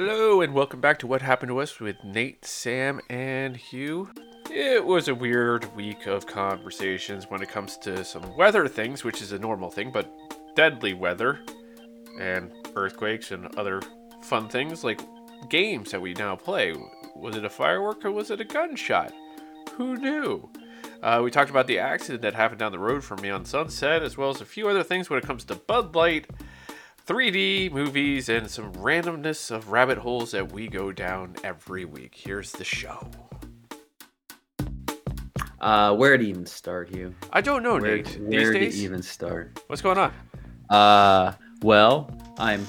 Hello and welcome back to What Happened to Us with Nate, Sam, and Huw. It was a weird week of conversations when it comes to some weather things, which is a normal thing, but deadly weather and earthquakes and other fun things like games that we now play. Was it a firework or was it a gunshot? Who knew? Uh, we talked about the accident that happened down the road from me on Sunset, as well as a few other things when it comes to Bud Light, 3D movies, and some randomness of rabbit holes that we go down every week. Here's the show. Uh, where to even start, Huw? I don't know, Where, Nate. These where to days, even start? what's going on? Uh, well, I'm.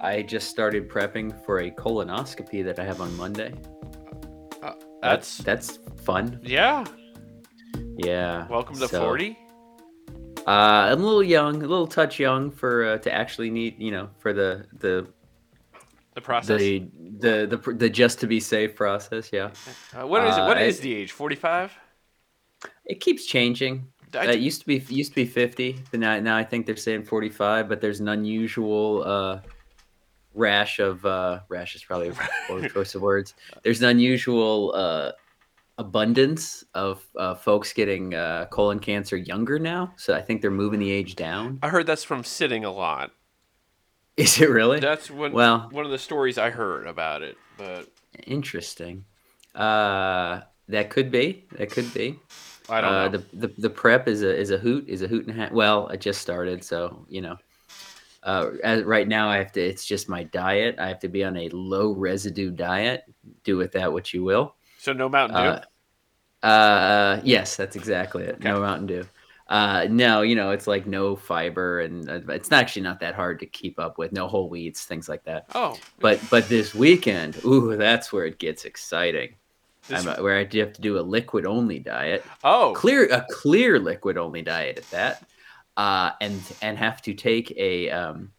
I just started prepping for a colonoscopy that I have on Monday. Uh, that's that's fun. yeah. Yeah. Welcome to so, 40. Uh, I'm a little young, a little touch young for uh, to actually need, you know, for the the The process. the the the, pr- the just to be safe process. Yeah. uh, what is it? Uh, is it- the age? 45. It keeps changing. I- Uh, it used to be used to be 50, but now now I think they're saying 45. But there's an unusual uh, rash of uh, rash is probably a choice of words. There's an unusual uh, abundance of uh, folks getting uh, colon cancer younger now. So I think they're moving the age down. I heard that's from sitting a lot. Is it really? That's when Well- one of the stories I heard about it. But Interesting. Uh, that could be. That could be. I don't uh, know. The, the the prep is a is a hoot is a hoot and a half. Well, I just started, so you know. Uh, as, right now, I have to. It's just my diet. I have to be on a low residue diet. Do with that what you will. So no Mountain Dew. Uh, uh, yes, that's exactly it. No Mountain Dew. Uh, no, you know, it's like no fiber, and uh, it's actually not that hard to keep up with. No whole wheats, things like that. oh, But but this weekend, ooh, that's where it gets exciting. uh, where I do have to do a liquid only diet oh, clear a clear liquid only diet at that uh and and have to take a um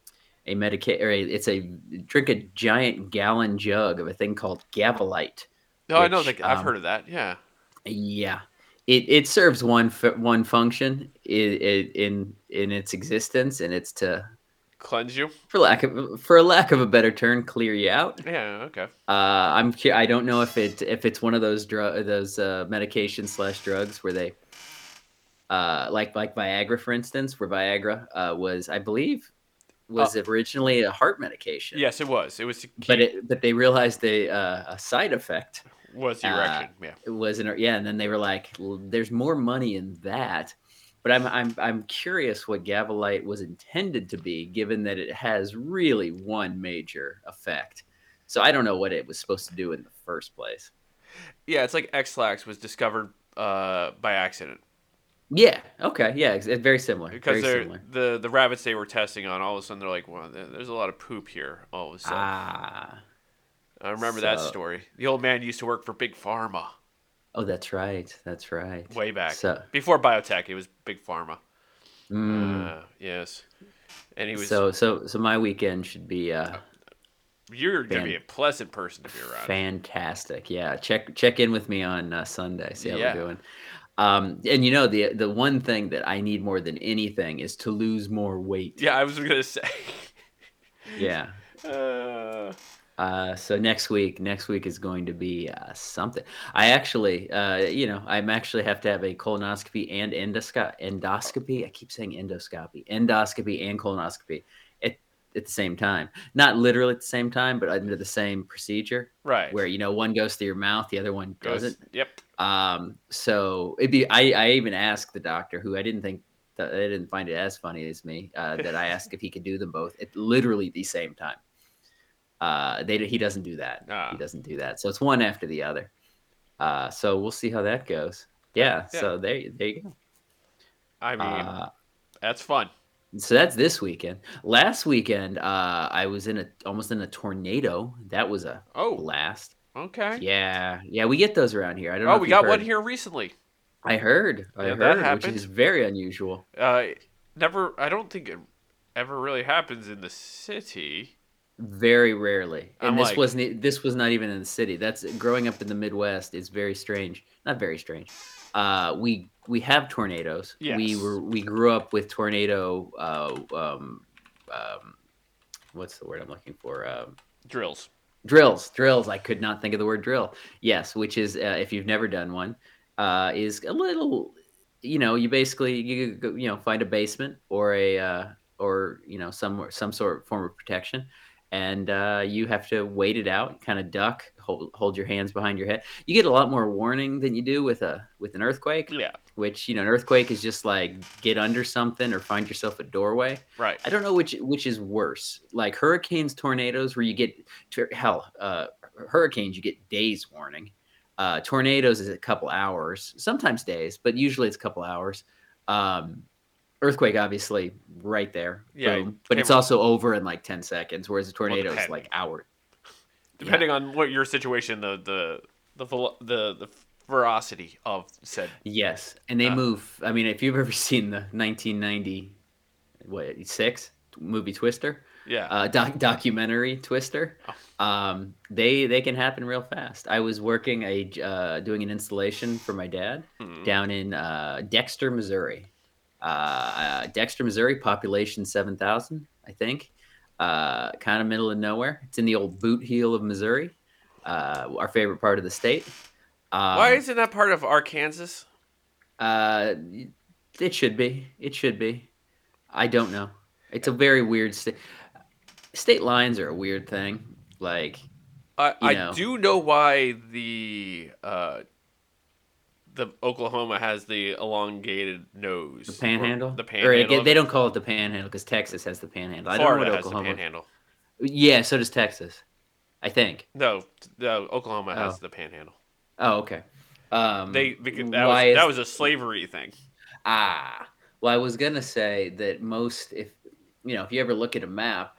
a medica or a, it's a drink a giant gallon jug of a thing called Gavilyte no, I know. Like, I've um, heard of that. Yeah. yeah it it serves one one function in, in in its existence and it's to Cleanse you. for lack of for a lack of a better term clear you out Yeah. Okay. uh, I'm I don't know if it if it's one of those drug those uh, medications slash drugs where they uh, like like Viagra for instance, where Viagra uh, was I believe was originally a heart medication. Yes, it was. It was. But it but they realized the uh, a side effect was the uh, erection. yeah. it was in yeah, and then they were like, well, there's more money in that. But I'm I'm I'm curious what Gavilyte was intended to be, given that it has really one major effect. So I don't know what it was supposed to do in the first place. Yeah. It's like Ex-Lax was discovered uh, by accident Yeah. Okay. Yeah. It's it's very similar. because very similar. the the rabbits they were testing on. All of a sudden, they're like, "Well, there's a lot of poop here." All of a sudden, Ah. I remember that story. The old man used to work for Big Pharma Oh, that's right. That's right. way back So. before biotech. It was Big Pharma. mm, Uh, yes, and he was. so so so my weekend should be uh you're gonna be a pleasant person to be around. fantastic. Yeah. Check check in with me on uh, Sunday. See how Yeah. we're doing. Um, and you know the the one thing that I need more than anything is to lose more weight. Yeah, I was gonna say. Yeah. Uh, Uh, so next week, next week is going to be uh, something. I actually, uh, you know, I'm actually have to have a colonoscopy and endoscopy. Endoscopy. I keep saying endoscopy, endoscopy and colonoscopy at at the same time. Not literally at the same time, but under the same procedure, right. where you know one goes through your mouth, the other one Goes- doesn't. Yep. Um, so it'd be. I I even asked the doctor, who I didn't think. That, I didn't find it as funny as me. Uh, that I asked if he could do them both at literally the same time. Uh, they he doesn't do that. Ah. He doesn't do that. So it's one after the other. Uh, so we'll see how that goes. Yeah. Yeah. So there, there you go. I mean, Uh, that's fun. so that's this weekend. Last weekend, uh, I was in a almost in a tornado. That was a Oh, blast. okay. Yeah, yeah, we get those around here. I don't know. Oh, if we got one here recently. I heard. I Yeah, heard, which is very unusual. Uh, never. I don't think it ever really happens in the city. Very rarely, and I'm this like- wasn't. This was not even in the city. That's growing up in the Midwest is very strange. Not very strange. Uh, we we have tornadoes. We were we grew up with tornado. Uh, um, um, what's the word I'm looking for? Um, Drills. drills, drills. I could not think of the word drill. Yes, which is uh, if you've never done one, uh, is a little. You know, you basically you you know find a basement or a uh, or you know some some sort of form of protection, and uh, you have to wait it out, kind of duck, hold hold your hands behind your head. You get a lot more warning than you do with a with an earthquake, Yeah. which you know an earthquake is just like get under something or find yourself a doorway. Right. I don't know which which is worse, like hurricanes, tornadoes, where you get to, hell, uh, hurricanes you get days warning. Uh, tornadoes is a couple hours, sometimes days, but usually it's a couple hours. Um, earthquake, obviously, right there, Yeah, boom. But it's also over in like ten seconds, whereas a tornado is like hours. Depending on what your situation, the the the the the veracity of said. Yes, and they Uh. move. I mean, if you've ever seen the 1990 what six movie Twister, Yeah. uh, doc- documentary Twister, um, they they can happen real fast. I was working a uh, doing an installation for my dad Hmm. down in uh, Dexter, Missouri. Uh, uh, Dexter, Missouri, population seven thousand, I think. Uh, kind of middle of nowhere. It's in the old boot heel of Missouri, uh, our favorite part of the state. Um, Why isn't that part of Arkansas? uh, it should be. It should be. I don't know. It's a very weird state. State lines are a weird thing. Like, I, you I do know why the uh, the Oklahoma has the elongated nose. the panhandle. The Or panhandle. again, they don't call it the panhandle because Texas has the panhandle. I don't Florida know what has the Oklahoma. panhandle. Yeah, so does Texas. I think. No, no, Oklahoma has Oh. the panhandle. Oh, okay. Um, They because that was is- that was a slavery thing. Ah, well, I was gonna say that most, if you know, if you ever look at a map,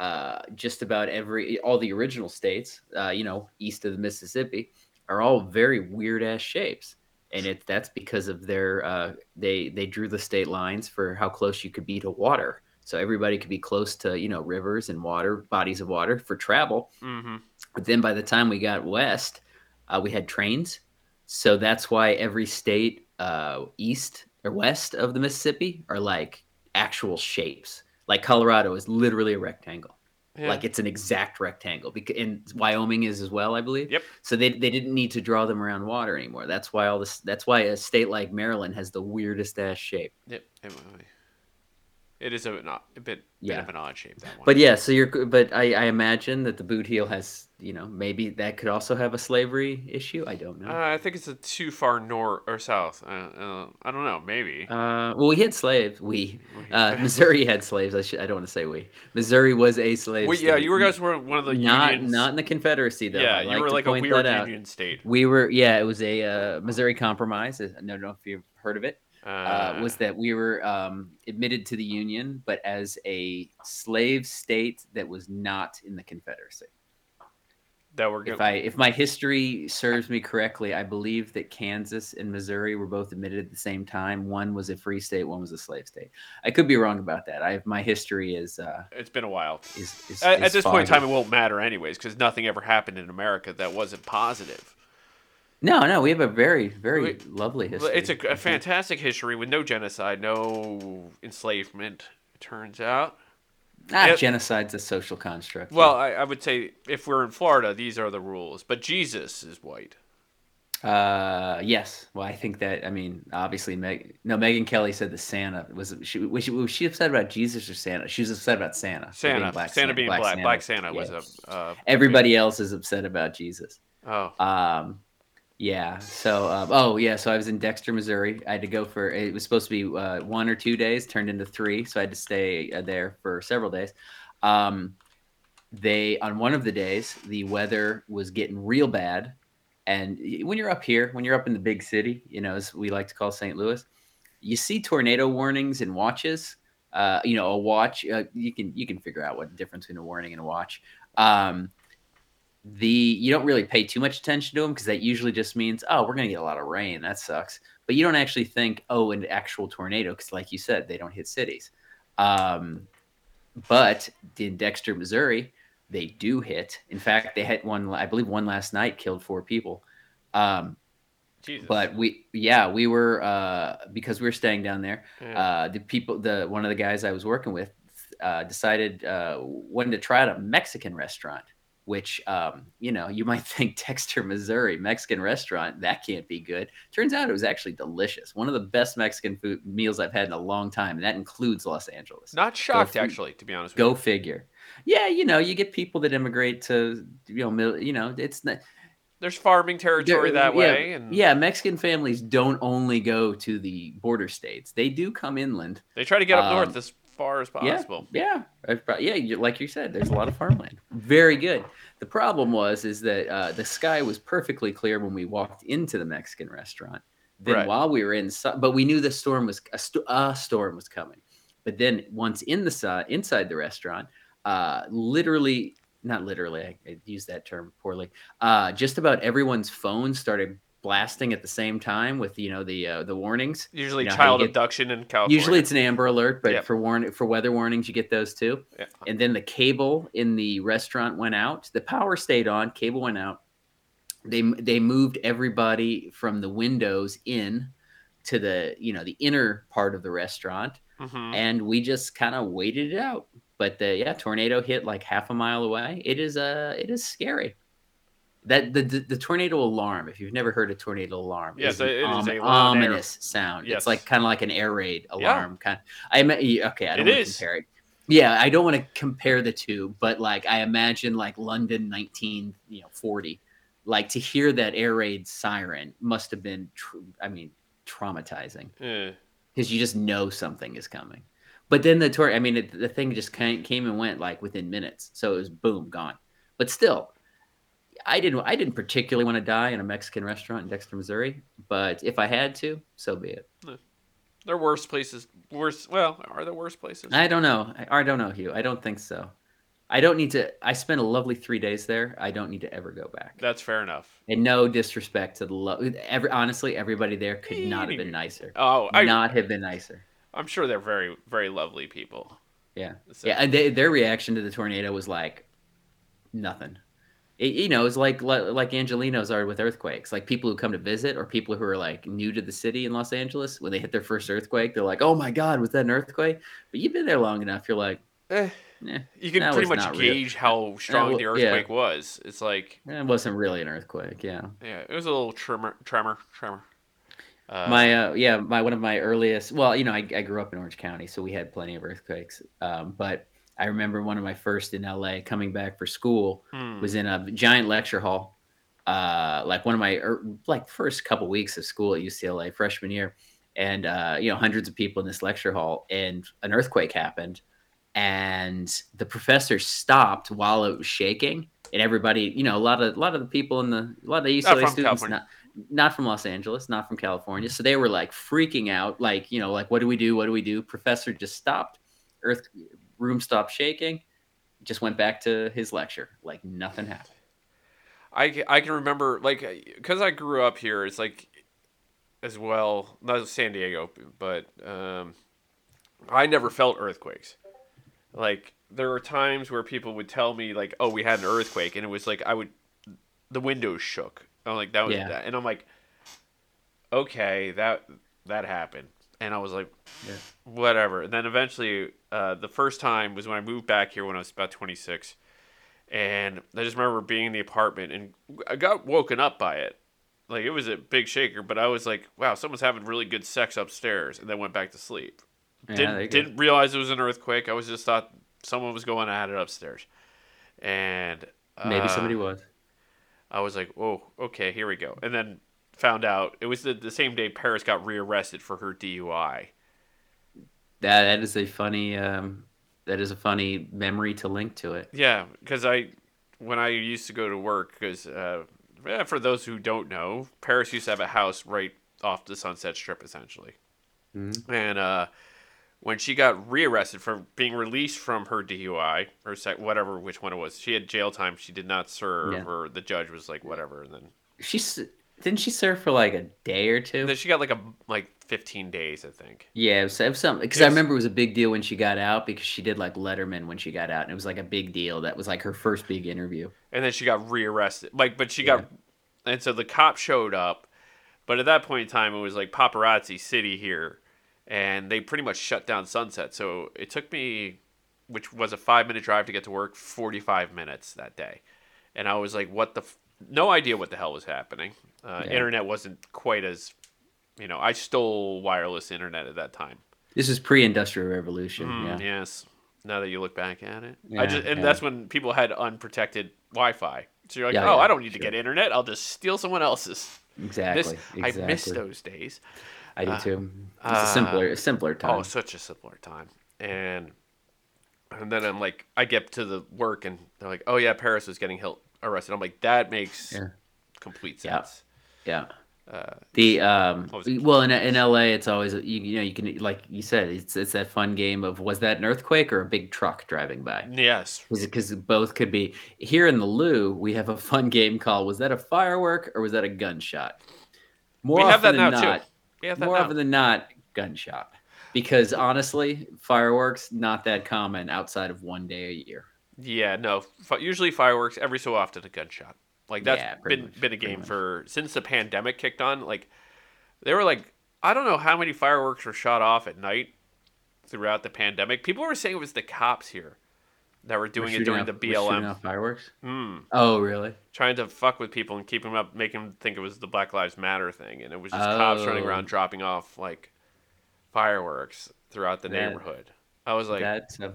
uh, just about every all the original states, uh, you know, east of the Mississippi, are all very weird ass shapes, and it that's because of their uh, they they drew the state lines for how close you could be to water, so everybody could be close to you know rivers and water bodies of water for travel. hmm But then by the time we got west, uh, we had trains. So that's why every state uh, east or west of the Mississippi are like actual shapes. Like Colorado is literally a rectangle. Yeah. Like it's an exact rectangle. Because and Wyoming is as well, I believe. Yep. So they, they didn't need to draw them around water anymore. That's why all this. That's why a state like Maryland has the weirdest ass shape. Yep. It is a, a bit, Yeah. bit of an odd shape that one. But yeah, so you're. But I, I imagine that the boot heel has. You know, maybe that could also have a slavery issue. I don't know. uh, I think it's a too far north or south. Uh, uh, I don't know. Maybe. Uh, well, we had slaves. We uh, Missouri had slaves. I should. I don't want to say we. Missouri was a slave. well, yeah, you were guys were one of the not unions. not in the Confederacy though. yeah, you were like a weird union state. We were. Yeah, it was a uh, Missouri Compromise. I don't know if you've heard of it. Uh, was that we were um, admitted to the Union, but as a slave state that was not in the Confederacy. That were If I if my history serves me correctly, I believe that Kansas and Missouri were both admitted at the same time. One was a free state, one was a slave state. I could be wrong about that. I my history is uh It's been a while. is, is At, is at this point in time, it won't matter anyways because nothing ever happened in America that wasn't positive. No, no, we have a very very Wait, lovely history. It's a, a fantastic history with no genocide, no enslavement. It turns out. Ah, it- genocide's a social construct. Well, I, I would say if we're in Florida, these are the rules. But Jesus is white. Uh, yes. Well, I think that I mean, obviously, Meg. No, Megyn Kelly said the Santa was she was she, was she upset about Jesus or Santa? She was upset about Santa. Santa, being black, Santa, being black, Santa. black Santa was Yeah. a. Uh, Everybody else is upset about Jesus. Oh, Um, yeah. So, uh, oh yeah. So I was in Dexter, Missouri. I had to go for. It was supposed to be uh, one or two days, turned into three. So I had to stay uh, there for several days. Um, they on one of the days, the weather was getting real bad, and when you're up here, when you're up in the big city, you know, as we like to call St. Louis, you see tornado warnings and watches. Uh, you know, a watch. Uh, you can you can figure out what the difference between a warning and a watch. Um, the you don't really pay too much attention to them because that usually just means oh we're gonna get a lot of rain. That sucks. But you don't actually think oh an actual tornado because like you said they don't hit cities. Um, but in dexter missouri they do hit. In fact they hit one i believe one last night killed four people. Um, Jesus. but we yeah we were uh, because we were staying down there Yeah. uh, the people the one of the guys i was working with uh, decided uh, wanted to try out a mexican restaurant which um, you know you might think Dexter, Missouri, Mexican restaurant that can't be good. Turns out it was actually delicious. One of the best Mexican food meals I've had in a long time, and that includes Los Angeles. Not shocked, Go actually, to be honest. Go with figure. Yeah, you know, you get people that immigrate to you know, you know, it's not. There's farming territory that yeah, way, and Yeah, Mexican families don't only go to the border states; they do come inland. they try to get up Um, north as far as possible. yeah, I've yeah. Like you said, there's a lot of farmland. Very good. The problem was is that uh, the sky was perfectly clear when we walked into the Mexican restaurant. Then Right. while we were inside, but we knew the storm was a, sto- a storm was coming. But then once in the si- inside the restaurant, uh, literally, not literally, I, I used that term poorly. Uh, just about everyone's phone started blasting at the same time with you know the uh, the warnings. Usually, You know child get- abduction in California. Usually it's an Amber Alert, but Yep. for warn for weather warnings, you get those too. And then the cable in the restaurant went out. The power stayed on. Cable went out. They they moved everybody from the windows in to the you know the inner part of the restaurant, Mhm. and we just kind of waited it out. But the yeah tornado hit like half a mile away. It is uh it is scary. That the, the the tornado alarm. If you've never heard a tornado alarm, Yes, is an it om- a loud air- ominous sound. Yes. It's like kind of like an air raid alarm Yeah. Kind. I mean, okay, I don't It want to compare it. Yeah, I don't want to compare the two, but like I imagine like London nineteen, you know, forty, like to hear that air raid siren must have been, tr- I mean, traumatizing because you just know something is coming. But then the tour, I mean, it, the thing just came, came and went like within minutes, so it was boom gone. But still, I didn't, I didn't particularly want to die in a Mexican restaurant in Dexter, Missouri. But if I had to, so be it. There are worse places. Worse. Well, are there worse places? I don't know. I, I don't know, Huw. I don't think so. I don't need to. I spent a lovely three days there. I don't need to ever go back. That's fair enough. And no disrespect to the lo- every honestly, everybody there could not have been nicer. Oh, I, not have been nicer. I'm sure they're very, very lovely people. Yeah. So- Yeah, and they, their reaction to the tornado was like nothing. It, you know, it's like like like Angelinos are with earthquakes. Like people who come to visit or people who are like new to the city in Los Angeles, when they hit their first earthquake, they're like, "Oh my God, was that an earthquake?" But you've been there long enough, you're like, Eh, "Eh, you can pretty much not real. gauge how strong well, the yeah. earthquake was. It's like, it wasn't really an earthquake." Yeah. yeah, it was a little tremor, tremor, tremor. Uh, my uh, yeah, my one of my earliest. Well, you know, I, I grew up in Orange County, so we had plenty of earthquakes. Um, but I remember one of my first in LA coming back for school. hmm, was in a giant lecture hall uh like one of my er, like first couple weeks of school at ucla freshman year. And uh you know hundreds of people in this lecture hall and an earthquake happened. And the professor stopped while it was shaking. And everybody you know a lot of a lot of the people in the a lot of the ucla students California. not not from los angeles not from california. So they were like freaking out like you know like what do we do? What do we do? Professor just stopped. Earth room stopped shaking just went back to his lecture like nothing happened I, I can remember like because I grew up here. It's like as well, not San Diego, but um, I never felt earthquakes. Like there were times where people would tell me like, "Oh, we had an earthquake," and it was like I would, the windows shook. I'm like that was Yeah. that, and I'm like, okay, that that happened, and I was like, Yeah. whatever. And then eventually, uh, the first time was when I moved back here when I was about 26 and I just remember being in the apartment and I got woken up by it. Like it was a big shaker, but I was like, "Wow, someone's having really good sex upstairs," and then went back to sleep. Yeah, didn't there you go. didn't realize it was an earthquake. I was just thought someone was going at it upstairs, and maybe uh, somebody was I was like, "Oh, okay, here we go," and then found out it was the, the same day Paris got rearrested for her DUI. that that is a funny um that is a funny memory to link to it Yeah, because I, when I used to go to work, because uh, for those who don't know, Paris used to have a house right off the Sunset Strip, essentially. Mhm. And uh, when she got rearrested for being released from her DUI or sec- whatever, which one it was, she had jail time. She did not serve, Yeah. or the judge was like, whatever, and then she's didn't she serve for like a day or two then she got like a like 15 days, I think. yeah it was, it was something because i remember it was a big deal when she got out because she did like letterman when she got out and it was like a big deal that was like her first big interview and then she got rearrested. Like, but she got, and so the cop showed up, but at that point in time, it was like paparazzi city here, and they pretty much shut down Sunset. So it took me, which was a five minute drive to get to work, forty five minutes that day, and I was like, "What the? F-? No idea what the hell was happening. Uh, Yeah. Internet wasn't quite as, you know, I stole wireless internet at that time. This is pre-industrial revolution. Mm, yeah. Yes. Now that you look back at it, I just and yeah. that's when people had unprotected Wi-Fi. So you're like, Yeah, oh, yeah, I don't need to get internet. I'll just steal someone else's. Exactly. This, exactly. I miss those days. I do uh, too. It's uh, a simpler, a simpler time. Oh, such a simpler time. And and then I'm like, I get to the work and they're like, oh yeah, Paris was getting held, arrested. I'm like, that makes Yeah. complete sense. yeah. Uh, The um What was it? well in in LA it's always you, you know you can like you said it's it's that fun game of was that an earthquake or a big truck driving by yes. because both could be here in the Lou we have a fun game called was that a firework or was that a gunshot more We have often that than now, too. not We have that more now. often than not gunshot because honestly fireworks not that common outside of one day a year Yeah, no. Usually fireworks every so often a gunshot. Like that's Yeah, been much, been a game for since the pandemic kicked on. Like they were like I don't know how many fireworks were shot off at night throughout the pandemic. People were saying it was the cops here that were doing We're it during off- the BLM, fireworks Hmm. oh really trying to fuck with people and keep them up, make them think it was the Black Lives Matter thing, and it was just cops running Oh. around dropping off like fireworks throughout the That- neighborhood. I was like, that's uh,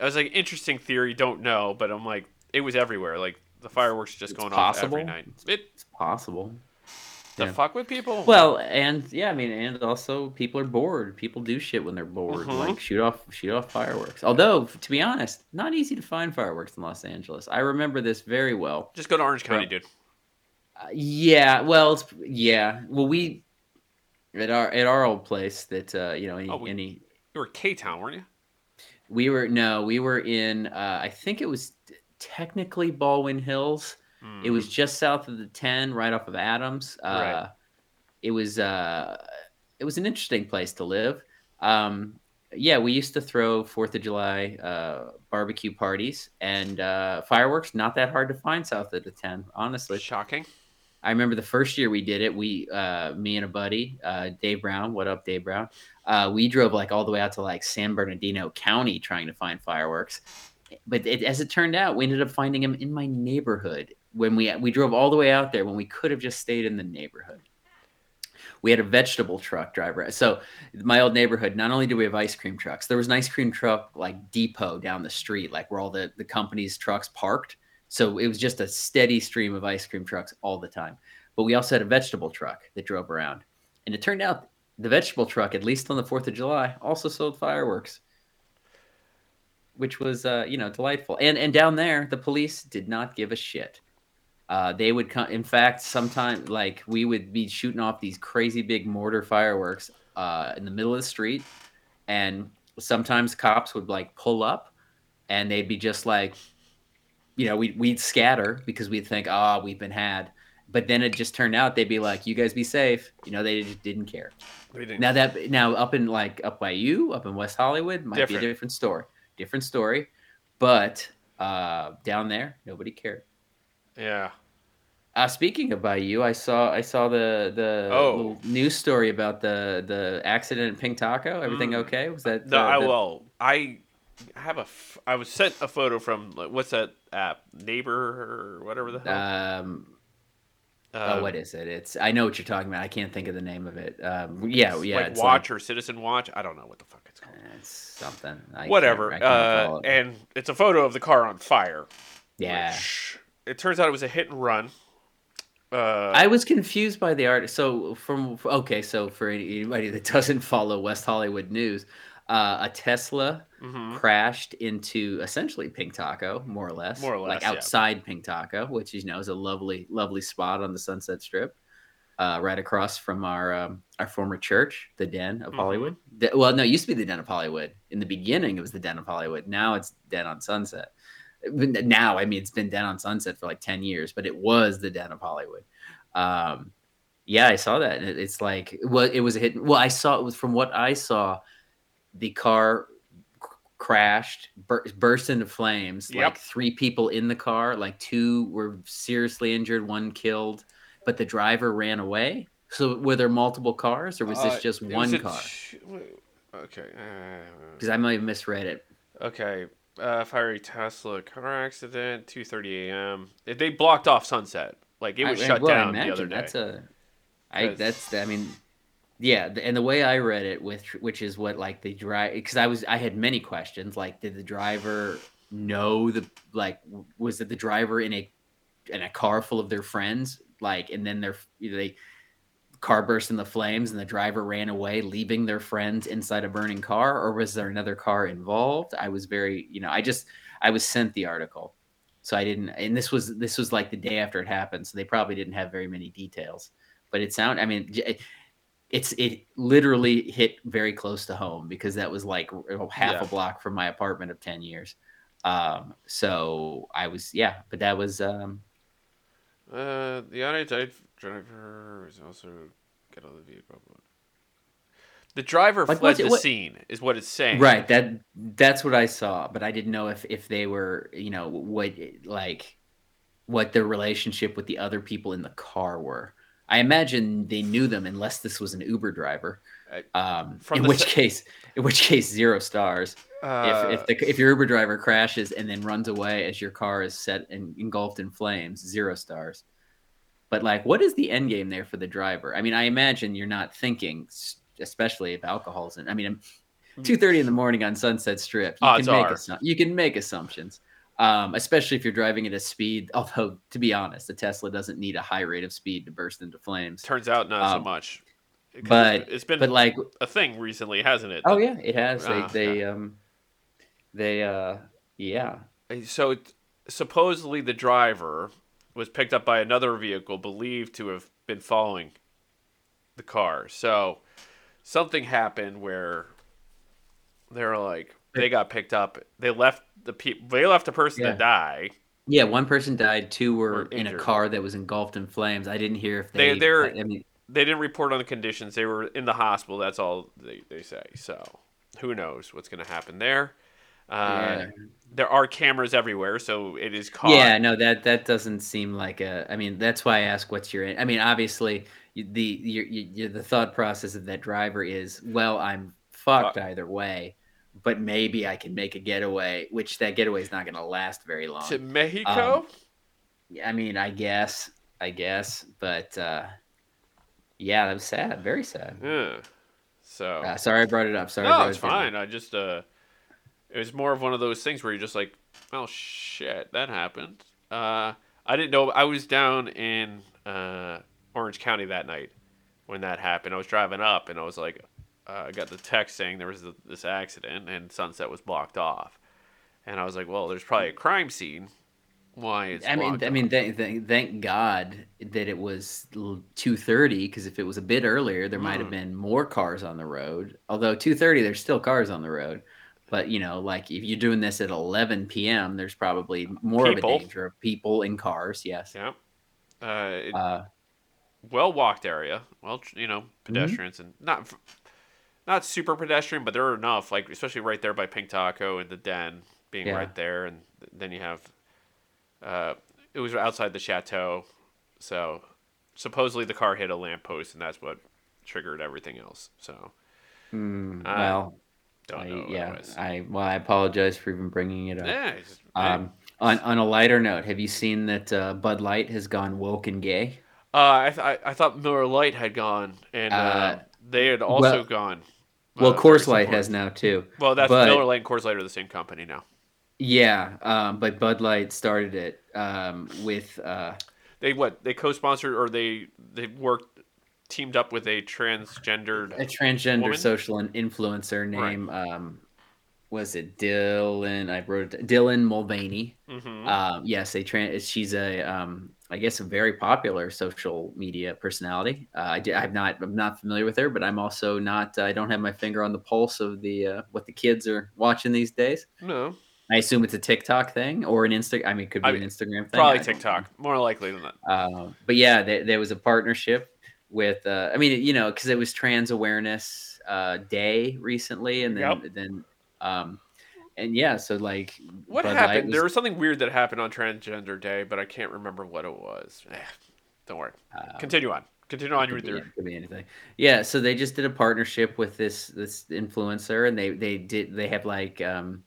I was like, interesting theory, don't know, but I'm like, it was everywhere. Like the fireworks just It's going off every night. It it's possible the Yeah. fuck with people. Well, and yeah, I mean, and also people are bored. People do shit when they're bored, Mhm. like shoot off shoot off fireworks. Although, to be honest, not easy to find fireworks in Los Angeles. I remember this very well. just go to Orange County, Well, dude. Uh, yeah, well, it's, yeah, well, we at our at our old place that uh, you know any, Oh, we- any You were K Town, weren't you? We were no, we were in. Uh, I think it was technically Baldwin Hills. Hmm. It was just south of the 10, right off of Adams. Uh, Right. It was uh, it was an interesting place to live. Um, yeah, we used to throw Fourth of July uh, barbecue parties and uh, fireworks. Not that hard to find south of the 10, honestly. shocking. I remember the first year we did it. We, uh, me and a buddy, uh, Dave Brown. What up, Dave Brown? Uh, we drove like all the way out to like San Bernardino County trying to find fireworks. But it, as it turned out, we ended up finding them in my neighborhood when we we drove all the way out there when we could have just stayed in the neighborhood. We had a vegetable truck driver. So my old neighborhood, not only do we have ice cream trucks, there was an ice cream truck like depot down the street, like where all the, the company's trucks parked. So it was just a steady stream of ice cream trucks all the time. But we also had a vegetable truck that drove around. And it turned out the vegetable truck, at least on the 4th of July, also sold fireworks, which was, uh, you know, delightful. And, and down there, the police did not give a shit. Uh, they would come, in fact, sometimes like we would be shooting off these crazy big mortar fireworks uh, in the middle of the street. And sometimes cops would like pull up and they'd be just like, you know, we'd, we'd scatter because we'd think, oh, we've been had. But then it just turned out they'd be like, you guys be safe. You know, they just didn't care. Didn't. Now that now up in like up by you, up in West Hollywood, might Different. be a different story. Different story. But uh down there, nobody cared. yeah. Uh speaking of by you, I saw I saw the the Oh. little news story about the the accident at Pink Taco. Everything Mm. okay? Was that No, I the- well, I have a. F- I was sent a photo from like, what's that app? Neighbor or whatever the hell. um Uh, oh, what is it? It's I know what you're talking about. I can't think of the name of it. Um, yeah, yeah, like Watch or Citizen Watch. I don't know what the fuck it's called. It's something. I can't- Whatever. I can't Uh, it. and it's a photo of the car on fire. yeah. which- it turns out it was a hit and run. Uh, I was confused by the art. So from okay, so for anybody that doesn't follow West Hollywood news, uh, a Tesla mhm. crashed into essentially Pink Taco, more or less, More or like less, yeah. outside Pink Taco, which you know is a lovely, lovely spot on the Sunset Strip, uh, right across from our um, our former church, the Den of Mhm. Hollywood. The- well, no, it used to be the Den of Hollywood. In the beginning, it was the Den of Hollywood. Now it's Den on Sunset. Now, I mean, it's been Den on Sunset for like ten years, but it was the Den of Hollywood. Um, yeah, I saw that, it's like, well, it was a hit. Well, I saw it was from what I saw, the car crashed, bur- burst into flames. Yep. Like three people in the car, like two were seriously injured, one killed, but the driver ran away. So were there multiple cars, or was this Uh, just one car? ch- Okay. uh, Because I might have misread it. okay. uh, fiery Tesla car accident, 2:30 a.m. They blocked off Sunset. Like it was I, shut well, down the other day. That's a, I that's I mean, yeah, and the way I read it, with which is what like the drive because I was I had many questions like did the driver know the like was it the driver in a in a car full of their friends? Like and then their they car burst in the flames and the driver ran away leaving their friends inside a burning car or was there another car involved? I was very you know i just i was sent the article. So i didn't and this was this was like the day after it happened so they probably didn't have very many details. But it sound i mean it's it literally hit very close to home because that was like half Yeah. a block from my apartment of 10 years um so i was yeah but that was um Uh, the unidentified driver is also get on the vehicle. The driver Like, fled the what- scene, is what it's saying. Right. That that's what I saw, but I didn't know if if they were, you know, what like what their relationship with the other people in the car were. I imagine they knew them unless this was an Uber driver. Uh, Um, in which se- case, in which case, zero stars. Uh, if if the if your Uber driver crashes and then runs away as your car is set and engulfed in flames, zero stars. But like, what is the end game there for the driver? I mean, I imagine you're not thinking, especially if alcohol's in. I mean, two thirty in the morning on Sunset Strip, you can make assu- you can make assumptions. Um, especially if you're driving at a speed. Although, to be honest, the Tesla doesn't need a high rate of speed to burst into flames. turns out not so much. but- it's been But like, a thing recently, hasn't it? oh yeah, it has. They they um they uh yeah So it, supposedly the driver was picked up by another vehicle believed to have been following the car. So something happened where they're like they got picked up. They left the pe- they left a person Yeah. to die. Yeah, one person died. Two were Were in a car that was engulfed in flames. I didn't hear if They- they. they're- I mean, They didn't report on the conditions. They were in the hospital. That's all they, they say. So who knows what's going to happen there? Uh, yeah. There are cameras everywhere, so it is caught. yeah, no, that that doesn't seem like a. I mean, that's why I ask what's your. I mean, obviously, you- the your, your, the thought process of that driver is, well, I'm fucked either way, but maybe I can make a getaway, which that getaway is not going to last very long. to Mexico. Um, I mean, I guess, I guess, but uh, yeah, that was sad, very sad. yeah. So Uh, sorry, I brought it up. Sorry, no, it's fine. I just uh, it was more of one of those things where you're just like, oh shit, that happened. Uh, I didn't know. I was down in uh, Orange County that night when that happened. I was driving up and I was like, uh, I got the text saying there was th- this accident and Sunset was blocked off, and I was like, well, there's probably a crime scene. Why it's I mean, I mean, off. thank, thank, God that it was two thirty. Because if it was a bit earlier, there might have Mm. been more cars on the road. Although two thirty, there's still cars on the road. But you know, like if you're doing this at eleven p.m., there's probably more People. of a danger of people in cars. Yes. yeah. Uh, it- Uh, well walked area. Well, you Mm-hmm. know, pedestrians and not not super pedestrian, but there are enough. Like especially right there by Pink Taco and the Den being Yeah. right there, and then you have. Uh, it was outside the chateau, so supposedly the car hit a lamppost, and that's what triggered everything else. So mm, Uh, well, don't I, know. yeah. I well, I apologize for even bringing it up. yeah. Um, on on a lighter note, have you seen that uh, Bud Light has gone woke and gay? uh, I, th- I I thought Miller Lite had gone, and uh, Uh, they had also well- gone. Well, uh, Coors Light has now too. Well, that's but- Miller Lite and Coors Light are the same company now. Yeah, um, but Bud Light started it um, with uh, They what? They co-sponsored or they they worked teamed up with a transgendered. a transgender Woman? social and influencer name. Um, was it Dylan? I wrote it, Dylan Mulvaney. Mhm. Um, yes, a trans. She's a, um, I guess, a very popular social media personality. Uh, I di- I'm not, I'm not familiar with her, but I'm also not. I don't have my finger on the pulse of the uh, what the kids are watching these days. no, I assume it's a TikTok thing or an Insta. I mean, it could be I an Instagram thing. probably TikTok. More likely than that. uh, but yeah, there, there was a partnership with. Uh, I mean, you know, because it was Trans Awareness uh, Day recently, and then Yep. then, um, and yeah, so like, What Bud happened? was- There was something weird that happened on Transgender Day, but I can't remember what it was. Eh, don't worry. uh, Continue on. Continue on could with be, your. could be anything. Yeah, so they just did a partnership with this this influencer, and they they did they have like um,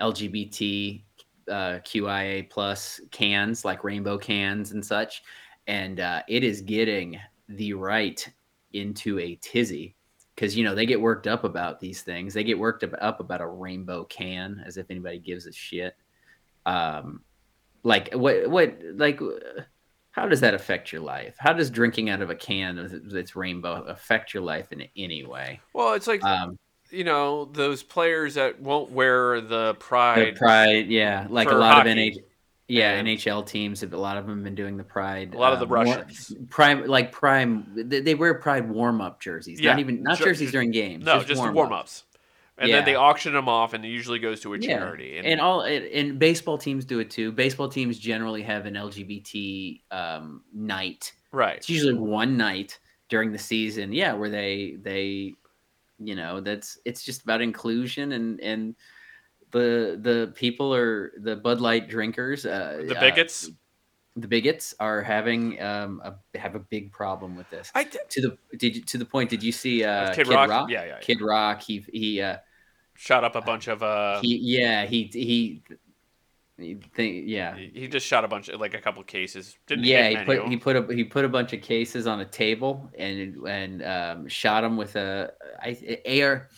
LGBT uh, QIA plus cans, like rainbow cans and such, and uh, it is getting the right into a tizzy because you know they get worked up about these things. They get worked up about a rainbow can, as if anybody gives a shit. Um, like what? What? Like, how does that affect your life? How does drinking out of a can that's rainbow affect your life in any way? Well, it's like um, you know those players that won't wear the pride. The pride, yeah, like a lot hockey. of yeah, and NHL teams. A lot of them have been doing the pride. A lot of the uh, Russians, prime, like prime. They, they wear pride warm up jerseys. Yeah. Not even not jerseys during games. No, just, just warm, warm ups. And yeah. then they auction them off, and it usually goes to a charity. Yeah. And, and all and baseball teams do it too. Baseball teams generally have an LGBT um, night. Right. It's usually one night during the season. Yeah, where they they you know that's it's just about inclusion and and the the people are the Bud Light drinkers, uh, the bigots. Uh, the bigots are having um a, have a big problem with this. I d- to the did you, to the point. Did you see uh, Kid, Kid Rock? Rock? Yeah, yeah, yeah, Kid Rock. He he uh, shot up a bunch of uh. He yeah he he Think, yeah, he just shot a bunch of like a couple cases. Didn't yeah, he put he put a he put a bunch of cases on a table and and um, shot them with a I, AR.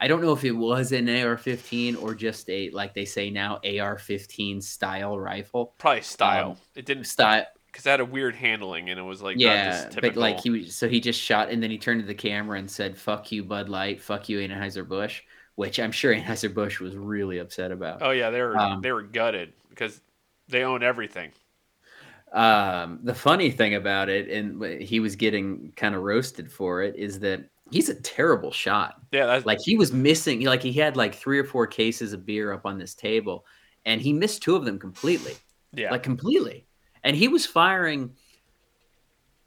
I don't know if it was an AR-15 or just a like they say now AR-15 style rifle. Probably style. Um, it didn't style because it had a weird handling and it was like yeah, but like he was so he just shot and then he turned to the camera and said "fuck you Bud Light, fuck you Anheuser Busch." which I'm sure Anheuser Busch was really upset about. Oh yeah, they were um, they were gutted because they own everything. Um, the funny thing about it, and he was getting kind of roasted for it, is that he's a terrible shot. Yeah, that's... like he was missing. Like he had like three or four cases of beer up on this table, and he missed two of them completely. Yeah, like completely. And he was firing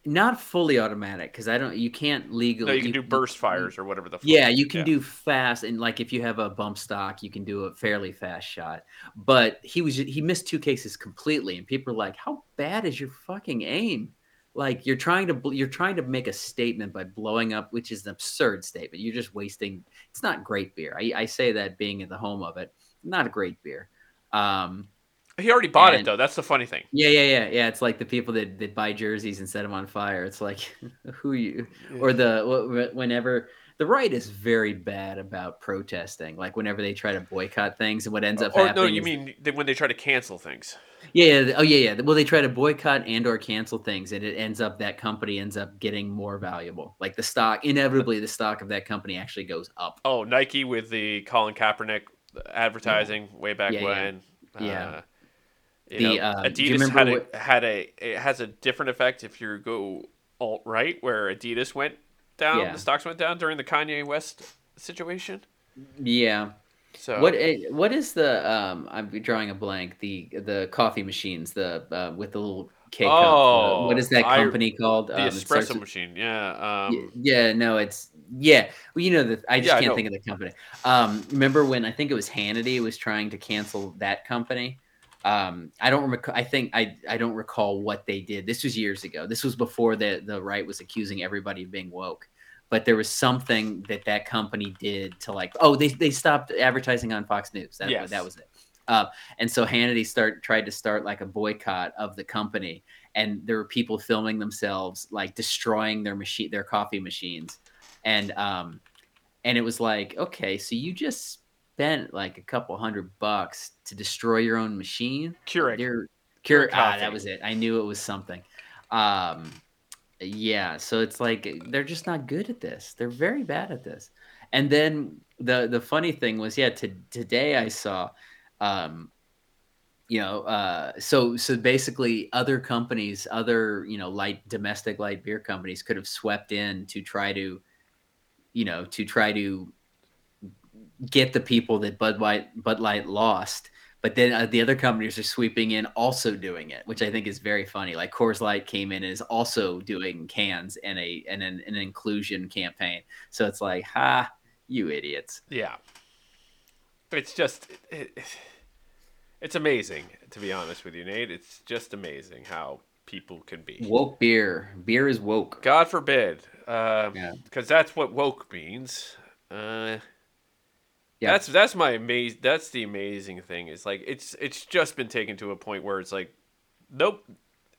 not fully automatic because I don't. You can't legally. No, you can you, do burst fires or whatever the. Fuck. Yeah, you can yeah. do fast and like if you have a bump stock, you can do a fairly fast shot. But he was he missed two cases completely, and people are like, "How bad is your fucking aim?" Like you're trying to you're trying to make a statement by blowing up, which is an absurd statement. You're just wasting. It's not great beer. I, I say that being at the home of it, not a great beer. Um, he already bought and, it though. That's the funny thing. Yeah, yeah, yeah, yeah. It's like the people that, that buy jerseys and set them on fire. It's like who you or the whenever the right is very bad about protesting. Like whenever they try to boycott things, and what ends up or, happening. No, you mean when they try to cancel things? Yeah, yeah. Oh, yeah, yeah. Well, they try to boycott and or cancel things, and it ends up that company ends up getting more valuable. Like the stock, inevitably, the stock of that company actually goes up. Oh, Nike with the Colin Kaepernick advertising yeah. way back yeah, when. Yeah. Uh, the know, um, Adidas had a what... had a it has a different effect if you go alt right, where Adidas went down, yeah. the stocks went down during the Kanye West situation. Yeah. So what eh, what is the um I'm drawing a blank the the coffee machines the uh, with the little K cup. Oh, uh, what is that company I, called? The um, espresso machine. Yeah. Um, yeah. No, it's yeah. Well, you know that I just yeah, can't think of the company. Um, remember when I think it was Hannity was trying to cancel that company? um, I don't recall. I think I I don't recall what they did. This was years ago. This was before the the right was accusing everybody of being woke. But there was something that that company did to like. Oh, they they stopped advertising on Fox News. That yes. that was it. Uh, and so Hannity start tried to start like a boycott of the company, and there were people filming themselves like destroying their machine, their coffee machines, and um, and it was like, okay, so you just spent like a couple hundred bucks to destroy your own machine. Keurig. Your Keurig. Ah, that was it. I knew it was something. Um, yeah. So it's like they're just not good at this. They're very bad at this. And then the the funny thing was, yeah, to, today I saw, um, you know, uh, so so basically, other companies, other you know, light domestic light beer companies could have swept in to try to, you know, to try to get the people that Bud Light Bud Light lost. But then uh, the other companies are sweeping in, also doing it, which I think is very funny. Like Coors Light came in and is also doing cans and a and an, an inclusion campaign. So it's like, ha, you idiots. Yeah, it's just it, it, it's amazing to be honest with you, Nate. It's just amazing how people can be woke. Beer, beer is woke. God forbid, because uh, yeah. that's what woke means. Uh, Yeah. That's that's my amaz- That's the amazing thing is like it's it's just been taken to a point where it's like, nope,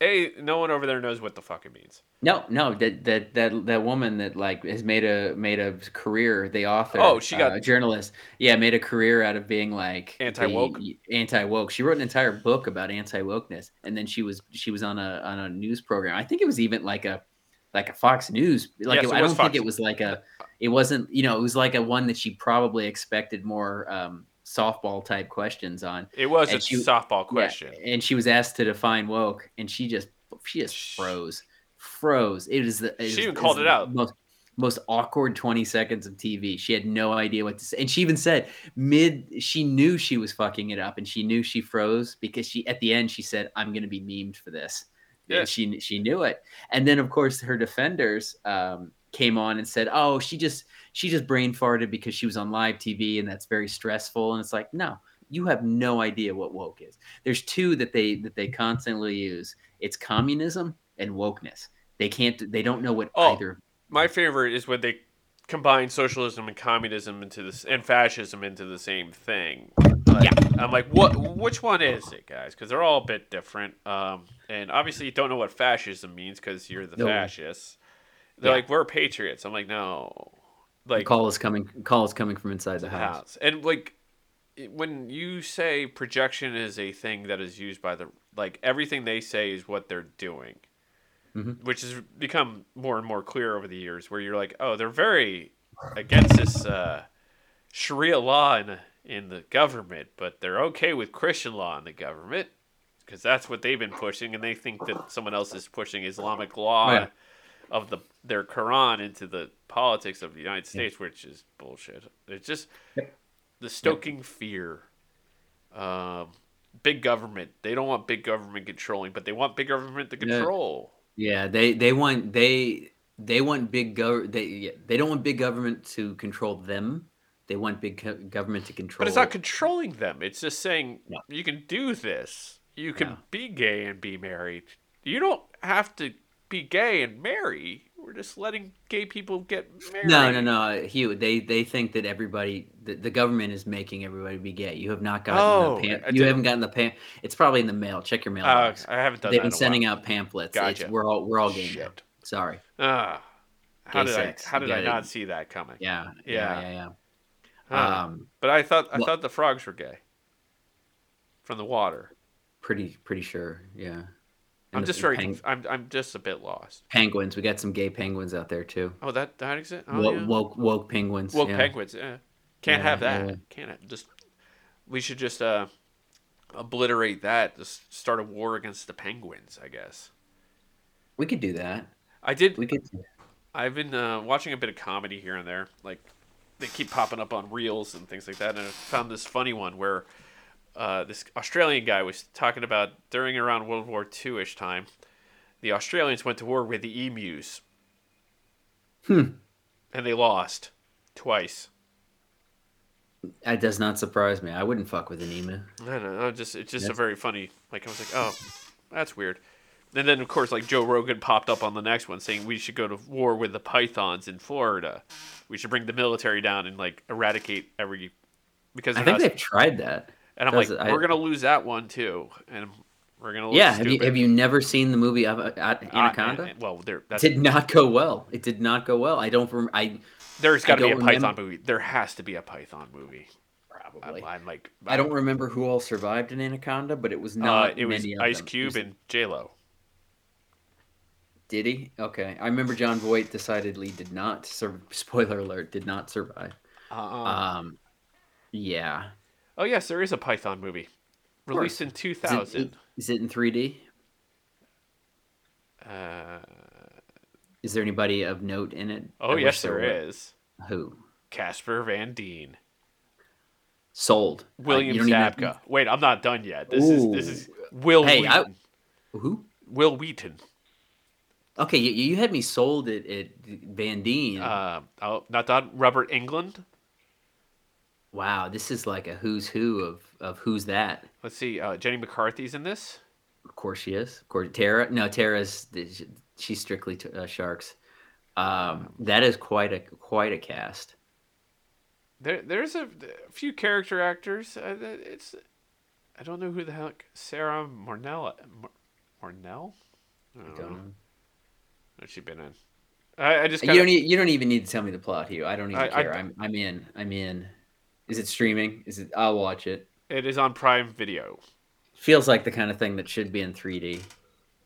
a no one over there knows what the fuck it means. No, no, that that that that woman that like has made a made a career, the author. Oh, she got- uh, a journalist. Yeah, made a career out of being like Anti-woke? Anti woke. She wrote an entire book about anti wokeness, and then she was she was on a on a news program. I think it was even like a like a Fox News. Like Yes, it- it I don't think it was like a. It wasn't. You know, it was like a one that she probably expected more um, softball type questions on. It was And a she- softball Yeah, question. and she was asked to define woke, and she just she just froze, froze. It was the it She is- even called it the out. Most most awkward twenty seconds of TV. She had no idea what to say, and she even said mid. She knew she was fucking it up, and she knew she froze because she at the end she said, "I'm going to be memed for this." Yeah. And she she knew it, and then of course her defenders um, came on and said, "Oh, she just she just brain farted because she was on live TV, and that's very stressful." And it's like, no, you have no idea what woke is. There's two that they that they constantly use. It's communism and wokeness. They can't. They don't know what Oh. either. My favorite is when they combine socialism and communism into this and fascism into the same thing. Yeah, I'm like, what? Which one is it, guys? Because they're all a bit different. Um, and obviously, you don't know what fascism means because you're the No. fascists. They're Yeah. like, we're patriots. I'm like, no. The Like call is coming. Call is coming from inside the the house. house. And like when you say projection is a thing that is used by the like everything they say is what they're doing. Mhm. Which has become more and more clear over the years where you're like, "Oh, they're very against this uh Sharia law in the, in the government, but they're okay with Christian law in the government because that's what they've been pushing and they think that someone else is pushing Islamic law Oh, yeah. Of the their Quran into the politics of the United States, which is bullshit. It's just the stoking fear. Um, big government. They don't want big government controlling, but they want big government to Yeah. control. Yeah, they they want they they want big gov they yeah, they don't want big government to control them. They want big co- government to control. But it's not controlling them. It's just saying No. you can do this. You can No. be gay and be married. You don't have to be gay and marry. We're just letting gay people get married. No, no, no, Huw. They they think that everybody, the, the government is making everybody be gay. You have not gotten Oh, the pam- you haven't gotten the pam. It's probably in the mail. Check your Uh, mailbox. I haven't done They've that. been sending while. out pamphlets. Gotcha. It's, we're all we're all gay now. Shit. Sorry. Ah, how Gay did sex. I? How did I not see that coming? Yeah. Yeah. Yeah. Yeah. yeah. Um, but I thought I well- thought the frogs were gay from the water. pretty pretty sure. Yeah. I'm just very. peng- I'm I'm just a bit lost. penguins. We got some gay penguins out there too. Oh, that that exists. Oh, Wo- yeah. woke woke penguins. Woke yeah. penguins. Yeah. Can't Yeah, have that. Can't have, just. We should just uh, obliterate that. Just start a war against the penguins. I guess. We could do that. I did. We could. I've been uh, watching a bit of comedy here and there. Like they keep popping up on reels and things like that. And I found this funny one where uh, this Australian guy was talking about during around World War II ish time, the Australians went to war with the emus. Hmm. And they lost twice. That does not surprise me. I wouldn't fuck with an emu. I don't know. Just it's just a very funny. Like I was like, oh, that's weird. And then of course, like Joe Rogan popped up on the next one saying we should go to war with the pythons in Florida. We should bring the military down and like eradicate every because I think not- they've tried that. And I'm does like, it. I- we're gonna lose that one too, and we're gonna Yeah. Have you have you never seen the movie of uh, Uh, Anaconda? and- well, there that's, did not go well. It did not go well. I don't. Rem- I there's got to be a don't python remember- movie. There has to be a python movie. I'm, probably. I'm like, I don't remember who all survived in Anaconda, but it was not. Uh, it was Ice them. Cube was- and J Lo. Did he? Okay. I remember Jon Voight decidedly did not. Sur- spoiler alert: did not survive. Uh-uh. Um. Yeah. Oh yes, there is a python movie released in it- 2000. Is it in 3D? Uh, Is there anybody of note in it? oh I yes, there were. is. Who? Casper Van Dien, Sold. Uh, William don't even- Wait, I'm not done yet. This is this is Will Hey, I- Who? Wil Wheaton. Okay, you, you had me sold at, at Van Dien. Uh, oh, not done. Robert Englund. Wow, this is like a who's who of of who's that. Let's see. Uh, Jenny McCarthy's in this. Of course she is. Of course, Tara. No, Tara's she's strictly t- uh, sharks. Um, that is quite a quite a cast. there there's a, a few character actors. Uh, it's I don't know who the heck Sara Mornell Mor- Mornell. I don't, Don't know. What's she been in? I, I just You don't. You don't even need to tell me the plot, Huw. I don't even I- I- care. I, am I'm in. I'm in. Is it streaming? Is it? I'll watch it. it is on Prime Video. Feels like the kind of thing that should be in 3D.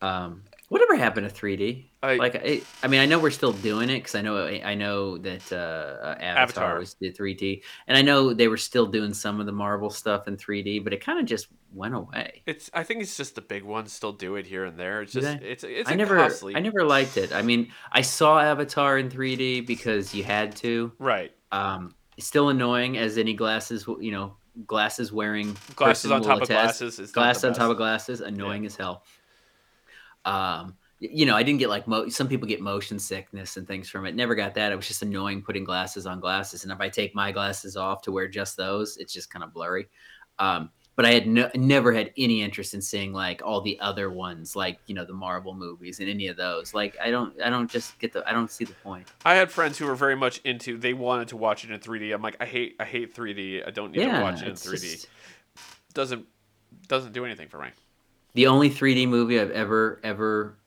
Um, whatever happened to 3D? I, like, I, I mean, I know we're still doing it because I know I know that uh, Avatar, Avatar. was did 3D, and I know they were still doing some of the Marvel stuff in 3D, but it kind of just went away. it's I think it's just the big ones still do it here and there. It's just it's it's I a never, costly. I never liked it. I mean, I saw Avatar in 3D because you had to. right Um, still annoying as any glasses, you know, glasses wearing glasses on top of attest. glasses. Is glass on top of glasses, annoying as hell. Um, you know, I didn't get like mo- some people get motion sickness and things from it. Never got that. It was just annoying putting glasses on glasses, and if I take my glasses off to wear just those, it's just kind of blurry. Um, but I had no, never had any interest in seeing like all the other ones, like you know the Marvel movies and any of those. Like I don't, I don't just get the, I don't see the point. I had friends who were very much into. They wanted to watch it in 3D. I'm like, I hate, I hate 3D. I don't need to watch it in 3D. just- Doesn't, doesn't do anything for me. The only 3D movie I've ever ever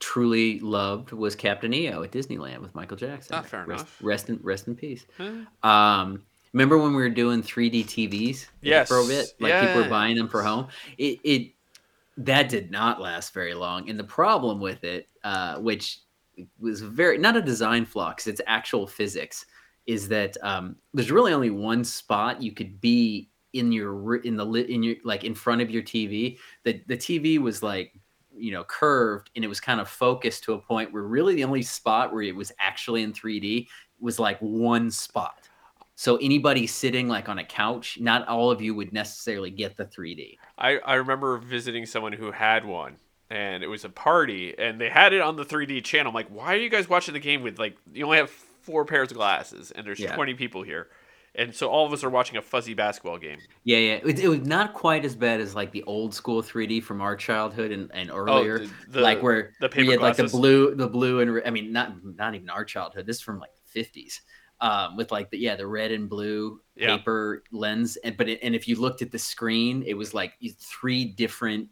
truly loved was Captain EO at Disneyland with Michael Jackson. Ah, fair rest, enough. Rest in rest in peace. Eh. Um, remember when we were doing 3D TVs? Yes. for a bit, like people were buying them for home. It it that did not last very long, and the problem with it, uh, which was very not a design flaw, 'cause it's actual physics, is that um, there's really only one spot you could be in your in the lit in your like in front of your TV. The the TV was like you know curved and it was kind of focused to a point where really the only spot where it was actually in 3D was like one spot. So anybody sitting like on a couch, not all of you would necessarily get the 3D. I, I remember visiting someone who had one, and it was a party, and they had it on the 3D channel. I'm like, why are you guys watching the game with like you only have four pairs of glasses, and there's Yeah. 20 people here, and so all of us are watching a fuzzy basketball game. Yeah, yeah. It, it was not quite as bad as like the old school 3D from our childhood and, and oh, earlier. Oh, the, the- like where the we paper had like the blue, the blue and I mean not not even our childhood. This is from like the 50s. Um, with like the yeah the red and blue Yeah. paper lens and but it, and if you looked at the screen it was like three different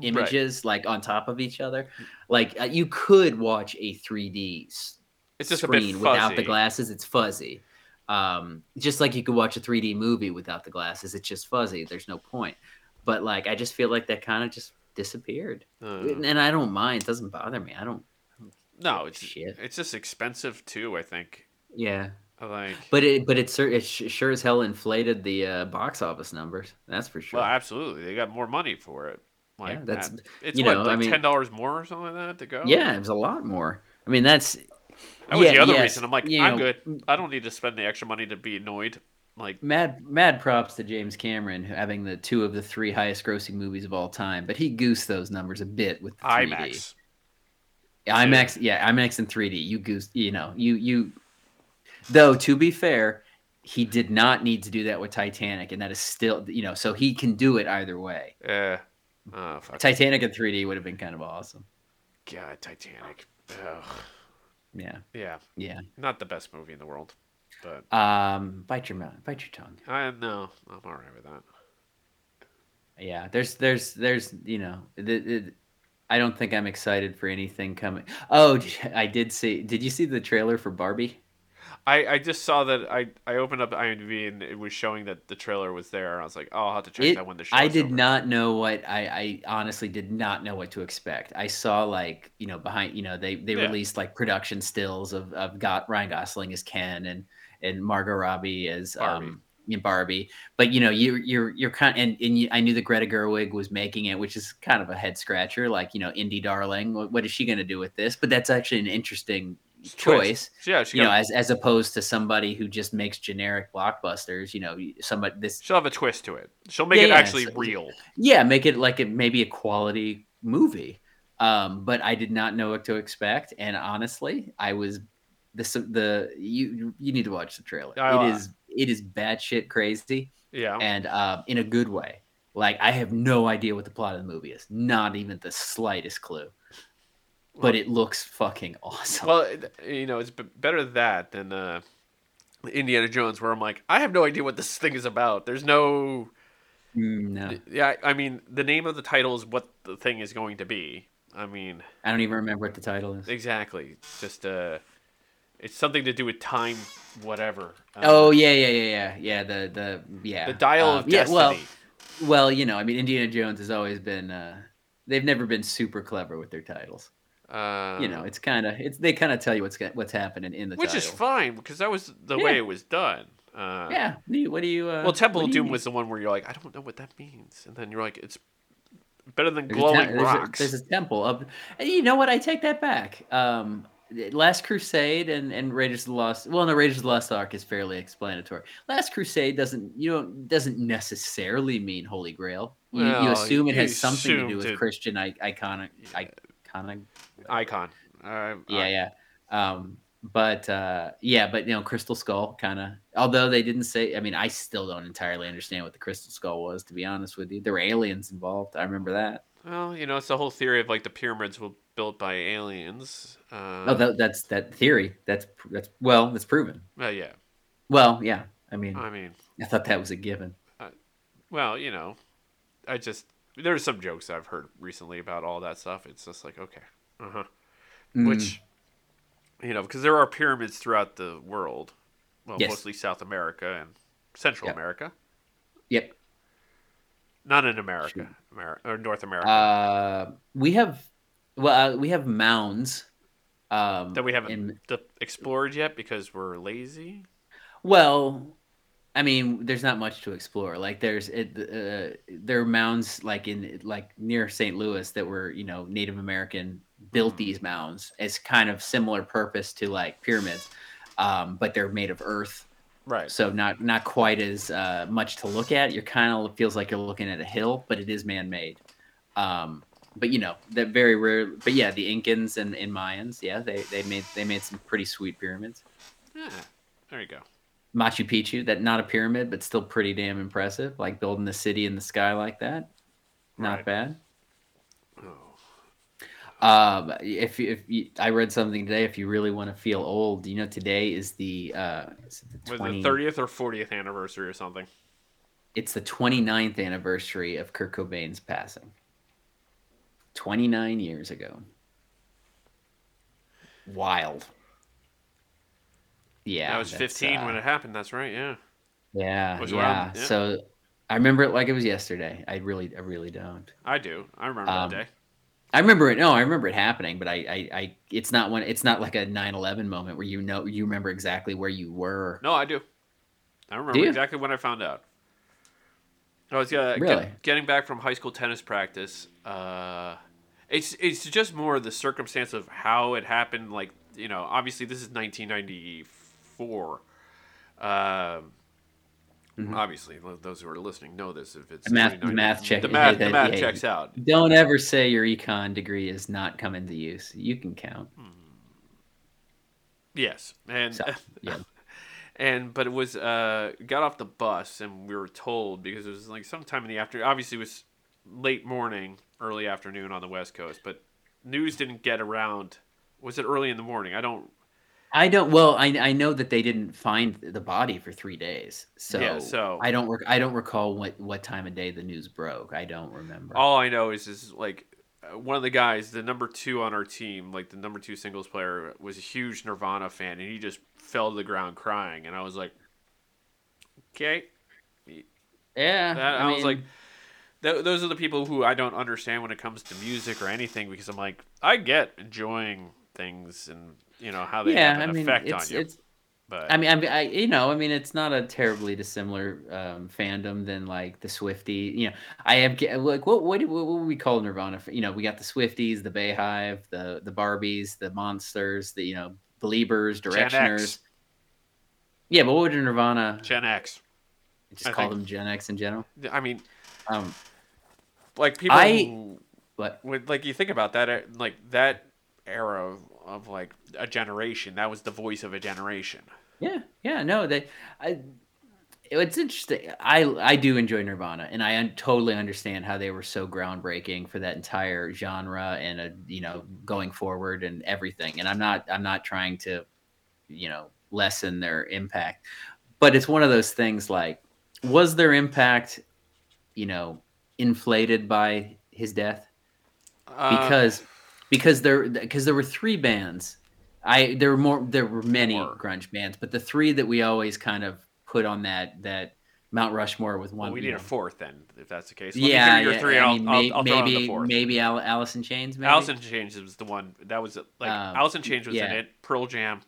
Right. images like on top of each other like uh, you could watch a 3d s- It's just screen without the glasses it's fuzzy um just like you could watch a 3d movie without the glasses it's just fuzzy there's no point but like i just feel like that kind of just disappeared Uh, and i don't mind it doesn't bother me i don't no, it's Shit. it's just expensive too. I think. Yeah I Like, but it but it, it sure as hell inflated the uh, box office numbers that's for sure well, absolutely, they got more money for it. Like Yeah, that's- that. it's you what know, I like mean- ten dollars more or something like that to go. yeah it was a lot more i mean that's that was yeah, the other yes, reason. I'm like, I'm know, good. I don't need to spend the extra money to be annoyed. Like, Mad mad props to James Cameron having the two of the three highest grossing movies of all time, but he goosed those numbers a bit with the 3D. IMAX. IMAX, yeah, IMAX and 3D. You goose, you know, you you. Though to be fair, he did not need to do that with Titanic, and that is still, you know, so he can do it either way. Yeah. Oh. Titanic in 3D would have been kind of awesome. God, Titanic. Ugh. Yeah, Yeah, yeah. not the best movie in the world, but Um, bite your mouth, bite your tongue. I no, I'm all right with that. Yeah, there's there's there's you know, the, the, I don't think I'm excited for anything coming. Oh, I did see. Did you see the trailer for Barbie? I, I just saw that I, I opened up IMDb and it was showing that the trailer was there. And I was like, oh, I'll have to check It- that when the show. I did not know what I, I honestly did not know what to expect. I saw like you know behind you know they they Yeah. released like production stills of of got Ryan Gosling as Ken and and Margot Robbie as Barbie. um Barbie. But you know you you're you're kind and and you, I knew that Greta Gerwig was making it, which is kind of a head scratcher. Like you know indie darling, what, what is she going to do with this? But that's actually an interesting choice Yeah, you know, as as opposed to somebody who just makes generic blockbusters. You know, somebody this she'll have a twist to it. She'll make Yeah, it yeah, actually so- real. yeah, make it like it maybe a quality movie. Um, but I did not know what to expect, and honestly, I was this the you you need to watch the trailer. Oh, it is it is batshit crazy, Yeah. and um, in a good way. Like I have no idea what the plot of the movie is, not even the slightest clue. But it looks fucking awesome. Well, you know, it's better that than uh, Indiana Jones, where I'm like, I have no idea what this thing is about. There's no. Mm, no, Yeah, I mean, the name of the title is what the thing is going to be. I mean, I don't even remember what the title is. exactly. It's just uh, it's something to do with time, whatever. Um, Oh yeah, yeah, yeah, yeah, yeah. The the yeah. the Dial Um, of yeah, Destiny. well, well, you know, I mean, Indiana Jones has always been. uh They've never been super clever with their titles. Uh, you know, it's kind of it's they kind of tell you what's what's happening in the which title. is fine because that was the Yeah. way it was done. Uh, Yeah. What do you? What do you uh, Well, Temple of Doom was the one where you're like, I don't know what that means, and then you're like, it's better than There's glowing tem- there's a- rocks. There's a, temple of, And you know what? I take that back. Um, Last Crusade and, and Raiders of the Lost. Well, no, Raiders of the Lost Ark is fairly explanatory. Last Crusade doesn't you know doesn't necessarily mean Holy Grail. You, you assume it has something to do with it- Christian I- iconic iconic. Icon. Uh, Yeah, yeah. Um, but uh, yeah, but you know, Crystal Skull kind of. Although they didn't say, I mean, I still don't entirely understand what the Crystal Skull was. To be honest with you, there were aliens involved. I remember that. Well, you know, it's the whole theory of like the pyramids were built by aliens. Uh, Oh, that, that's that theory. That's that's well, that's proven. well, yeah. Well, yeah. I mean, I mean, I thought that was a given. well, you know, I just there's some jokes I've heard recently about all that stuff. It's just like okay, uh huh. Mm. Which, you know, because there are pyramids throughout the world. Well, Yes. mostly South America and Central Yep. America, Yep. not in America, America or North America. Uh, we have well, uh, we have mounds. Um, that we haven't in- explored yet because we're lazy. Well, I mean, there's not much to explore. Like there's it, uh, there are mounds like in like near St. Louis that were you know Native American built Mhm. these mounds. It's kind of similar purpose to like pyramids, um, but they're made of earth, Right. so not not quite as uh, much to look at. You're kind of feels like you're looking at a hill, but it is man made. Um, but you know that very rare. But yeah, the Incans and, and Mayans, yeah, they they made they made some pretty sweet pyramids. Yeah. There you go. Machu Picchu, that not a pyramid, but still pretty damn impressive. Like building the city in the sky like that, not Right. bad. Um, if if you, I read something today, if you really want to feel old, you know, today is the uh, is the Was 20, the 30th or 40th anniversary or something? it's the 29th anniversary of Kurt Cobain's passing. 29 years ago. Wild. Yeah. I was 15 uh, when it happened. That's right. Yeah. Yeah, yeah. So I remember it like it was yesterday. I really, I really don't. I do. I remember Um, that day. I remember it. No, I remember it happening, but I, I, I it's not one. it's not like a 9/11 moment where you know you remember exactly where you were. No, I do. I remember you? exactly when I found out. I was uh, get- getting back from high school tennis practice. Uh, it's it's just more the circumstance of how it happened. Like you know, obviously this is 1994. Um, Mhm. Obviously, those who are listening know this. If it's The math- the math check- the math, the math yeah. checks out. Don't ever say your econ degree is not coming to use. You can count. Yes, and So, yeah. and but it was uh got off the bus and we were told because it was like sometime in the afternoon. Obviously, it was late morning, early afternoon on the West Coast, but news didn't get around. Was it early in the morning? I don't. I don't. Well, I I know that they didn't find the body for three days. So, Yeah, so- I don't. Rec- I don't recall what what time of day the news broke. I don't remember. All I know is is like uh, one of the guys, the number two on our team, like the number two singles player, was a huge Nirvana fan, and he just fell to the ground crying, and I was like, okay. yeah, That, I, was mean, like, th- those are the people who I don't understand when it comes to music or anything because I'm like, I get enjoying things and you know how they yeah. have I an mean, effect it's on you. it's. but I mean, I, mean, I you know, I mean, it's not a terribly dissimilar um, fandom than like the Swifty. You know, I have like what what what would we call Nirvana? You know, we got the Swifties, the BeyHive, the the Barbies, the Monsters, the you know Beliebers, Gen Directioners. Yeah, but what would Nirvana Gen X. just I call think- them Gen X in general? I mean, Um, like people I- who, but would like you think about that, uh, like that era of, like a generation. That was the voice of a generation. Yeah, yeah, no, they. I, it's interesting. I I do enjoy Nirvana, and I un- totally understand how they were so groundbreaking for that entire genre and a you know going forward and everything. And I'm not I'm not trying to, you know, lessen their impact. But it's one of those things like, was their impact, you know, inflated by his death? Uh, Because because there because there were three bands. I there were more there were many More. grunge bands, but the three that we always kind of put on that that Mount Rushmore with one. well, we need a fourth then, if that's the case. Let yeah, your yeah, three. I mean, I'll, may- I'll, I'll throw the maybe fourth. maybe Al- Alice in Chains. Maybe Alice in Chains was the one that was like Um, Alice in Chains was in it. Pearl Jam,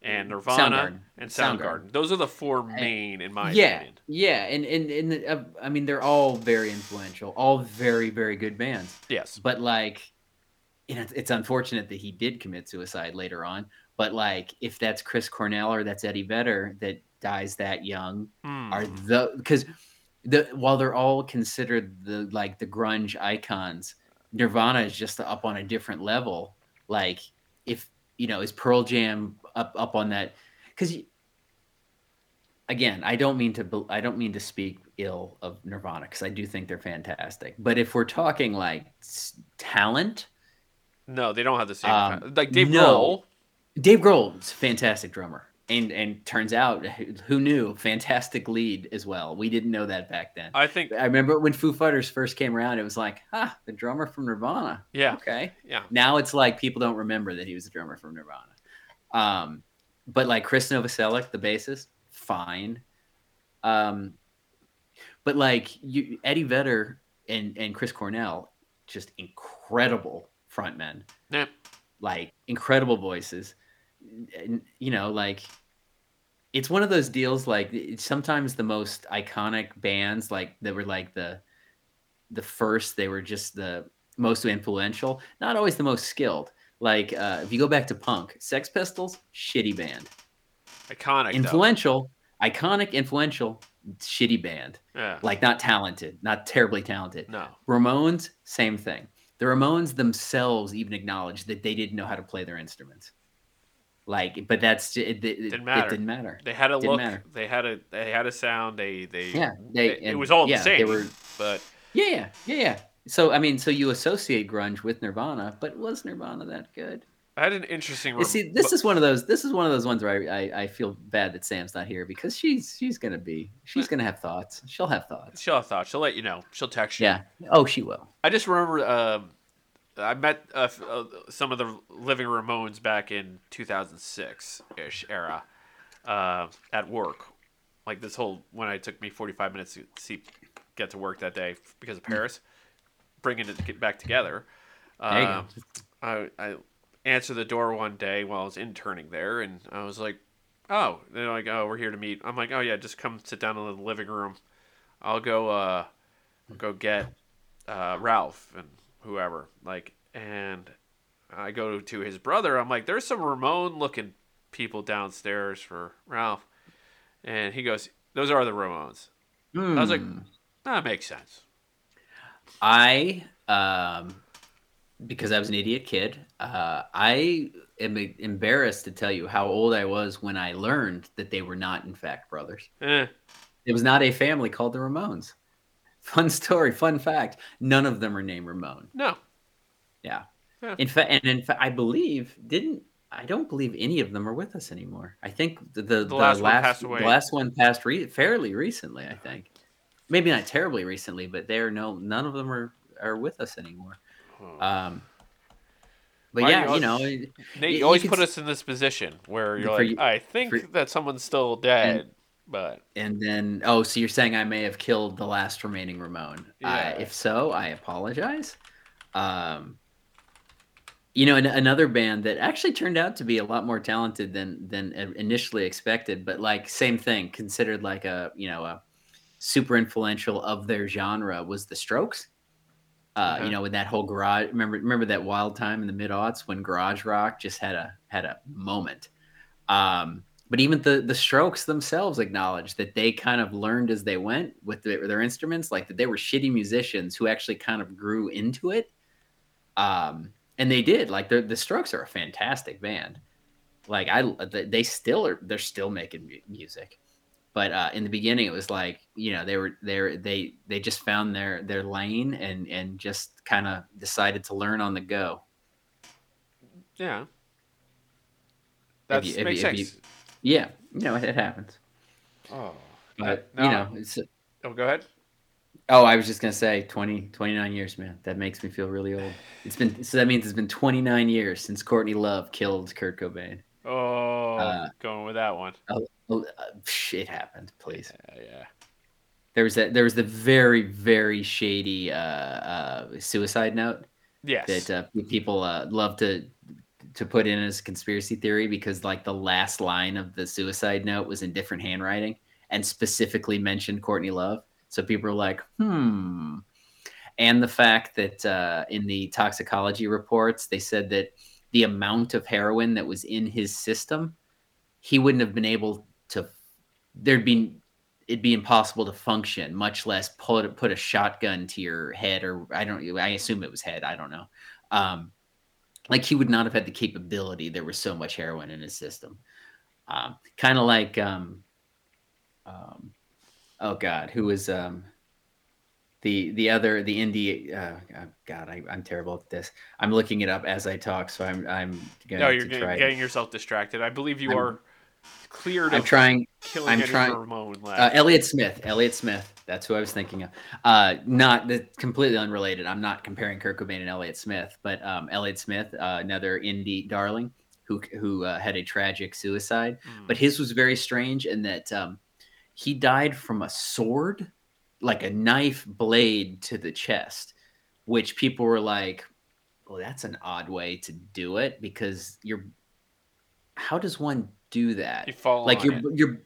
and Nirvana Soundgarden. and Soundgarden. Soundgarden. Those are the four main, in my yeah, opinion. yeah, and and and uh, I mean they're all very influential, all very very good bands. Yes. But like, know, it's, unfortunate that he did commit suicide later on. But like, if that's Chris Cornell or that's Eddie Vedder that dies that young, Hmm. are the because the while they're all considered the like the grunge icons, Nirvana is just up on a different level. Like, if you know, is Pearl Jam up up on that? Because again, I don't mean to I don't mean to speak ill of Nirvana because I do think they're fantastic. But if we're talking like talent, No, they don't have the same. Um, like Dave no. Grohl. Dave Grohl's fantastic drummer. And and turns out who- who knew fantastic lead as well. We didn't know that back then. I think. I remember when Foo Fighters first came around, it was like, ah, the drummer from Nirvana. Yeah. Okay. Yeah. Now it's like people don't remember that he was a drummer from Nirvana. Um, but like Chris Novoselic, the bassist, fine. Um, but like you, Eddie Vedder and and Chris Cornell, just incredible frontmen, Yeah. like incredible voices. And, you know, like it's one of those deals. Like sometimes the most iconic bands, like that were like the the first, they were just the most influential, not always the most skilled. Like uh, if you go back to punk, Sex Pistols, shitty band, Iconic. though. influential, iconic, influential, shitty band. Yeah. Like not talented, not terribly talented. No. Ramones, same thing. The Ramones themselves even acknowledged that they didn't know how to play their instruments. Like, but that's it. It, Didn't matter. it didn't matter. They had a Didn't look. matter. They had a. They had a sound. They. They. Yeah, they. It, it was all yeah, the same. They were. But Yeah, yeah, yeah, yeah. So I mean, so you associate grunge with Nirvana, but was Nirvana that good? I had an interesting. You rem- see, this is one of those. This is one of those ones where I, I, I feel bad that Sam's not here because she's she's gonna be she's gonna have thoughts. She'll have thoughts. She'll have thoughts. She'll let you know. She'll text you. Yeah. Oh, she will. I just remember um, I met uh, uh, some of the Living Ramones back in 2006 ish era uh, at work. Like this whole when I took me 45 minutes to see get to work that day because of Paris, bringing it to get back together. Mm. There you go. Um, I, I answered the door one day while I was interning there, and I was like, "Oh," they're like, "Oh, we're here to meet." I'm like, "Oh yeah, just come sit down in the living room. I'll go uh, go get uh, Ralph and whoever." Like, and I go to his brother. I'm like, "There's some Ramon looking people downstairs for Ralph," and he goes, "Those are the Ramones." I was like, Hmm. "That makes sense." I um because I was an idiot kid, uh, I am embarrassed to tell you how old I was when I learned that they were not, in fact, brothers. Eh, It was not a family called the Ramones. Fun story, fun fact. None of them are named Ramon. no, Yeah. Yeah. In fact, and in fact, I believe didn't I don't believe any of them are with us anymore. I think the the, the last last, one passed away. the last one passed re- fairly recently. I think maybe not terribly recently, but they're no none of them are are with us anymore. Um, but Why yeah, you know, Nate, you- you always put s- us in this position where you're like, I think for- that someone's still dead, but and then oh, so you're saying I may have killed the last remaining Ramon? Yeah. Uh, if so, I apologize. Um, you know, an, another band that actually turned out to be a lot more talented than than initially expected, but like same thing, considered like a you know a super influential of their genre was the Strokes. Uh, Okay. You know, with that whole garage. Remember, remember that wild time in the mid aughts when garage rock just had a had a moment. Um, but even the the Strokes themselves acknowledged that they kind of learned as they went with their, their instruments, like that they were shitty musicians who actually kind of grew into it. Um, and they did. Like the the Strokes are a fantastic band. Like I, they still are. They're still making mu- music. But uh, in the beginning, it was like you know they were they they they just found their their lane and and just kind of decided to learn on the go. yeah. That you- makes you- have sense. you- Yeah, you know, it, it happens. Oh, But no. you know, it's oh, go ahead. oh, I was just gonna say 20, 29 years, man. That makes me feel really old. It's been so that means it's been twenty nine years since Courtney Love killed Kurt Cobain. Oh, Uh, going with that one. Uh, it happened. Please. Yeah, yeah. There was that. There was the very, very shady uh, uh, suicide note Yes. that uh, people uh, love to to put in as a conspiracy theory because, like, the last line of the suicide note was in different handwriting and specifically mentioned Courtney Love. So people are like, hmm. And the fact that uh, in the toxicology reports, they said that the amount of heroin that was in his system, he wouldn't have been able to. There'd be it'd be impossible to function, much less put put a shotgun to your head or I don't. I assume it was head. I don't know. Um, like he would not have had the capability. There was so much heroin in his system. Um, kind of like, um, um, oh God, who was um, the the other the indie? Uh, oh God, I, I'm terrible at this. I'm looking it up as I talk, so I'm I'm going no, you're getting, try. getting yourself distracted. I believe you I'm- are cleared I'm trying. killing I'm trying- Ramon. Uh, Elliott Smith. Elliott Smith. That's who I was thinking of. Uh, not the, completely unrelated. I'm not comparing Kurt Cobain and Elliott Smith, but um, Elliott Smith, uh, another indie darling, who who uh, had a tragic suicide. Mm. But his was very strange in that um, he died from a sword, like a knife blade to the chest, which people were like, "Well, that's an odd way to do it because you're." How does one do that? you fall like on you're it. you're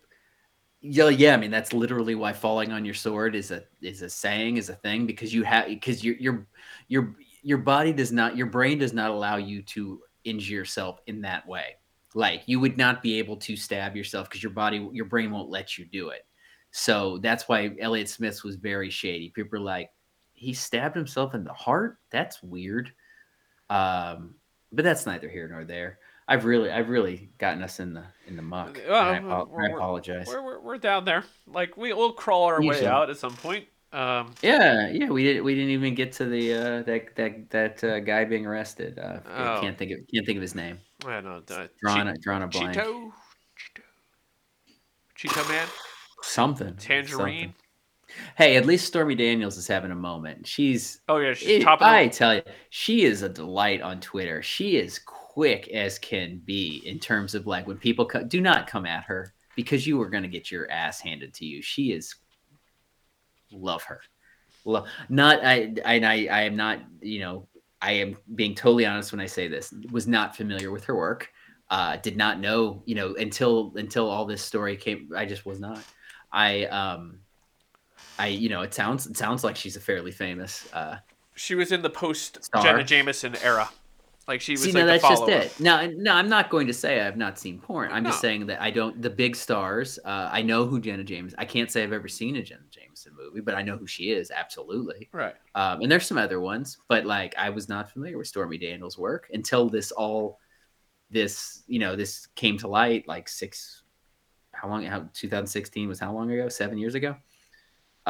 yeah yeah i mean that's literally why falling on your sword is a is a saying is a thing because you have because your your your your body does not your brain does not allow you to injure yourself in that way. Like you would not be able to stab yourself because your body your brain won't let you do it. So that's why elliott smith was very shady. People are like he stabbed himself in the heart? That's weird. Um but that's neither here nor there I've really, I've really gotten us in the in the muck. Well, I, I apologize. We're, we're, we're down there. Like we we'll crawl our way out at some point. Um, Yeah, yeah, we didn't We didn't even get to the uh, that that that uh, guy being arrested. Uh, I Oh. can't think of can't think of his name. I don't know. Uh, Drawing Che- a drawing a blank. Cheeto, Cheeto, Cheeto Man, Something. Tangerine. something. Hey, at least Stormy Daniels is having a moment. She's. Oh yeah, she's it- top I tell you, she is a delight on Twitter. She is quick as can be in terms of like when people co- do not come at her because you are going to get your ass handed to you. She is. Love her. Love not I and I I am not you know I am being totally honest when I say this. Was not familiar with her work. Uh, did not know you know until until all this story came. I just was not. I um. I you know it sounds it sounds like she's a fairly famous uh, She was in the post Jenna Jameson era. Like she was See, like no, that's just it. No, no, I'm not going to say I've not seen porn. I'm just saying that I don't. The big stars, uh, I know who Jenna James. I can't say I've ever seen a Jenna Jameson movie, but I know who she is absolutely. Right. Um, and there's some other ones, but like I was not familiar with Stormy Daniels' work until this all, this you know, this came to light like six. How long? How 2016 was how long ago? Seven years ago.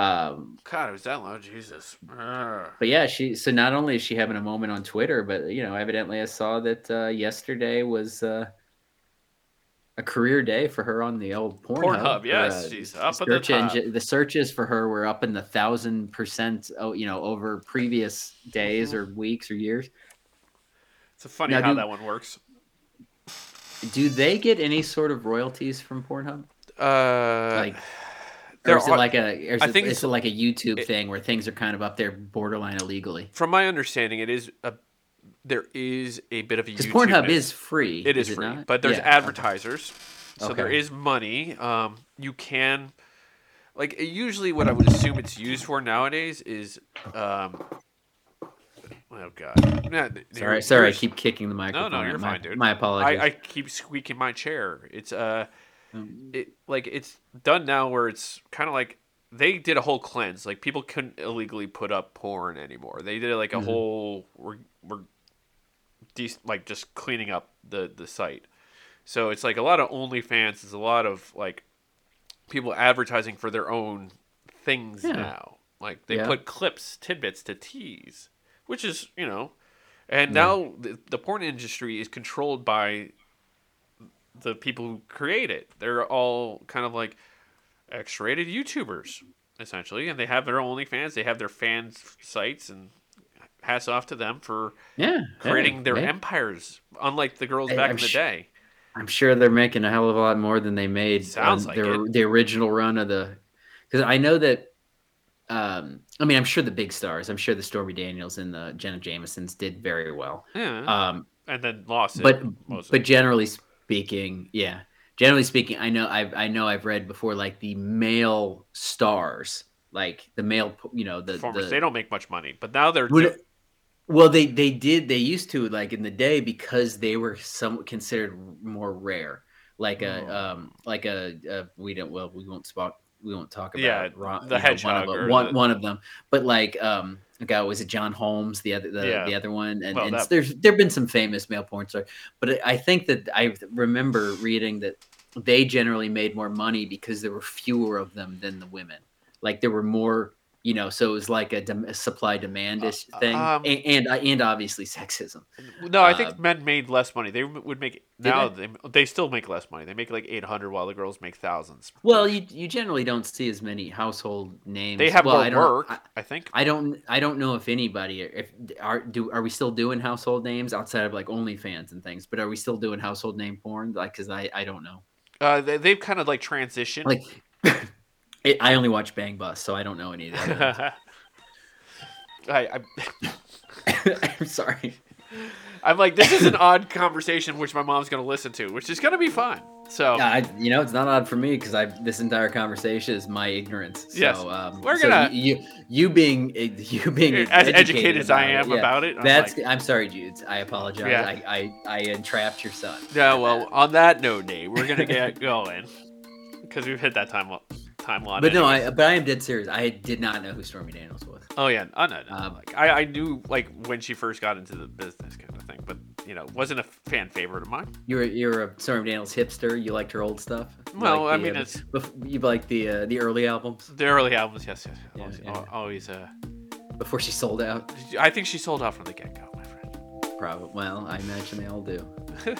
Um, God, it was that long. Jesus. But yeah, she so not only is she having a moment on Twitter, but you know, evidently I saw that uh, yesterday was uh, a career day for her on the old Pornhub. Pornhub, Her, yes, uh, she's up at the top. engine. The searches for her were up in the thousand percent. Oh, you know, over previous days or weeks or years. It's a funny Now, how do- that one works. Do they get any sort of royalties from Pornhub? Uh, Like, there or is it like a? Is I it, think is it's- it like a YouTube it- thing where things are kind of up there borderline illegally? from my understanding, it is a there is a bit of a Because YouTube Pornhub is free. It is, it free, not? but there's Yeah, okay. advertisers, so there Okay. is money. Um, you can, like, usually what I would assume it's used for nowadays is, um, oh god, Nah, Sorry, sorry, I keep kicking the microphone. No, no, you're my, fine, dude. My apologies. I, I keep squeaking my chair. It's uh, Um, it like it's done now where it's kind of like they did a whole cleanse. Like people couldn't illegally put up porn anymore. They did like a Mhm. whole we're we're de- like just cleaning up the the site. So it's like a lot of OnlyFans is a lot of like people advertising for their own things Yeah. now. Like they Yeah. put clips, tidbits to tease, which is you know, and Yeah. now the, the porn industry is controlled by the people who create it. They're all kind of like X-rated YouTubers essentially, and they have their OnlyFans. They have their fans sites, and hats off to them for Yeah, creating yeah, their yeah. empires. Unlike the girls I- back I'm in the sh- day. I'm sure they're making a hell of a lot more than they made Sounds on like their, it. the original run of the. Because I know that. Um, I mean, I'm sure the big stars. I'm sure the Stormy Daniels and the Jenna Jamesons did very well. Yeah, Um, and then lost it. but most but generally speaking, yeah. Generally speaking, I know I've I know I've read before like the male stars, like the male, you know, the, performers the they don't make much money, but now they're well, they they did they used to like in the day because they were some considered more rare, like a Oh. um like a, a we don't well we won't spot we won't talk about Yeah, Ron- the you know, one of, them, one, the- one of them, but like um a guy was it John Holmes the other the, Yeah. the other one? And, Well, and that- there's there've been some famous male porn stars, but I think that I remember reading that they generally made more money because there were fewer of them than the women, like there were more you know so it was like a, a supply demand Uh, thing um, and, and and obviously sexism No, I think Uh, men made less money. They would make now they? they still make less money. They make like eight hundred, while the girls make thousands. well you you generally don't see as many household names they have well, more I don't, work. I, I, think. I don't I don't know if anybody if are do are we still doing household names outside of like OnlyFans and things, but are we still doing household name porn? Like, cause I I don't know. Uh, they, they've kind of like transitioned. Like, it, I only watch Bang Bus, so I don't know any of other I, I, ones. I'm sorry. I'm like, this is an odd conversation which my mom's gonna listen to, which is gonna be fun. So Yeah, I, you know, it's not odd for me because I this entire conversation is my ignorance. So, Yes. um, We're gonna- you you being you being as educated as I am it, yeah. about it, I'm That's like, I'm sorry, Jude. I apologize. Yeah. I, I I entrapped your son. yeah. Well, on that note, Nate, we're gonna get going because we've hit that time timeline. but no. I but I am dead serious. I did not know who Stormy Daniels was. Oh yeah, oh, no, no. Um, like, I, I knew like when she first got into the business kind of thing, but you know, wasn't a fan favorite of mine. You're you're a Stormy Daniels hipster. You liked her old stuff. You Well, like I the, mean, uh, it's you like the uh, the early albums the early albums. Yes, yes, Yeah, always, yeah. always. Uh, before she sold out. I think she sold out from the get go, my friend. Probably. Well, I imagine they all do.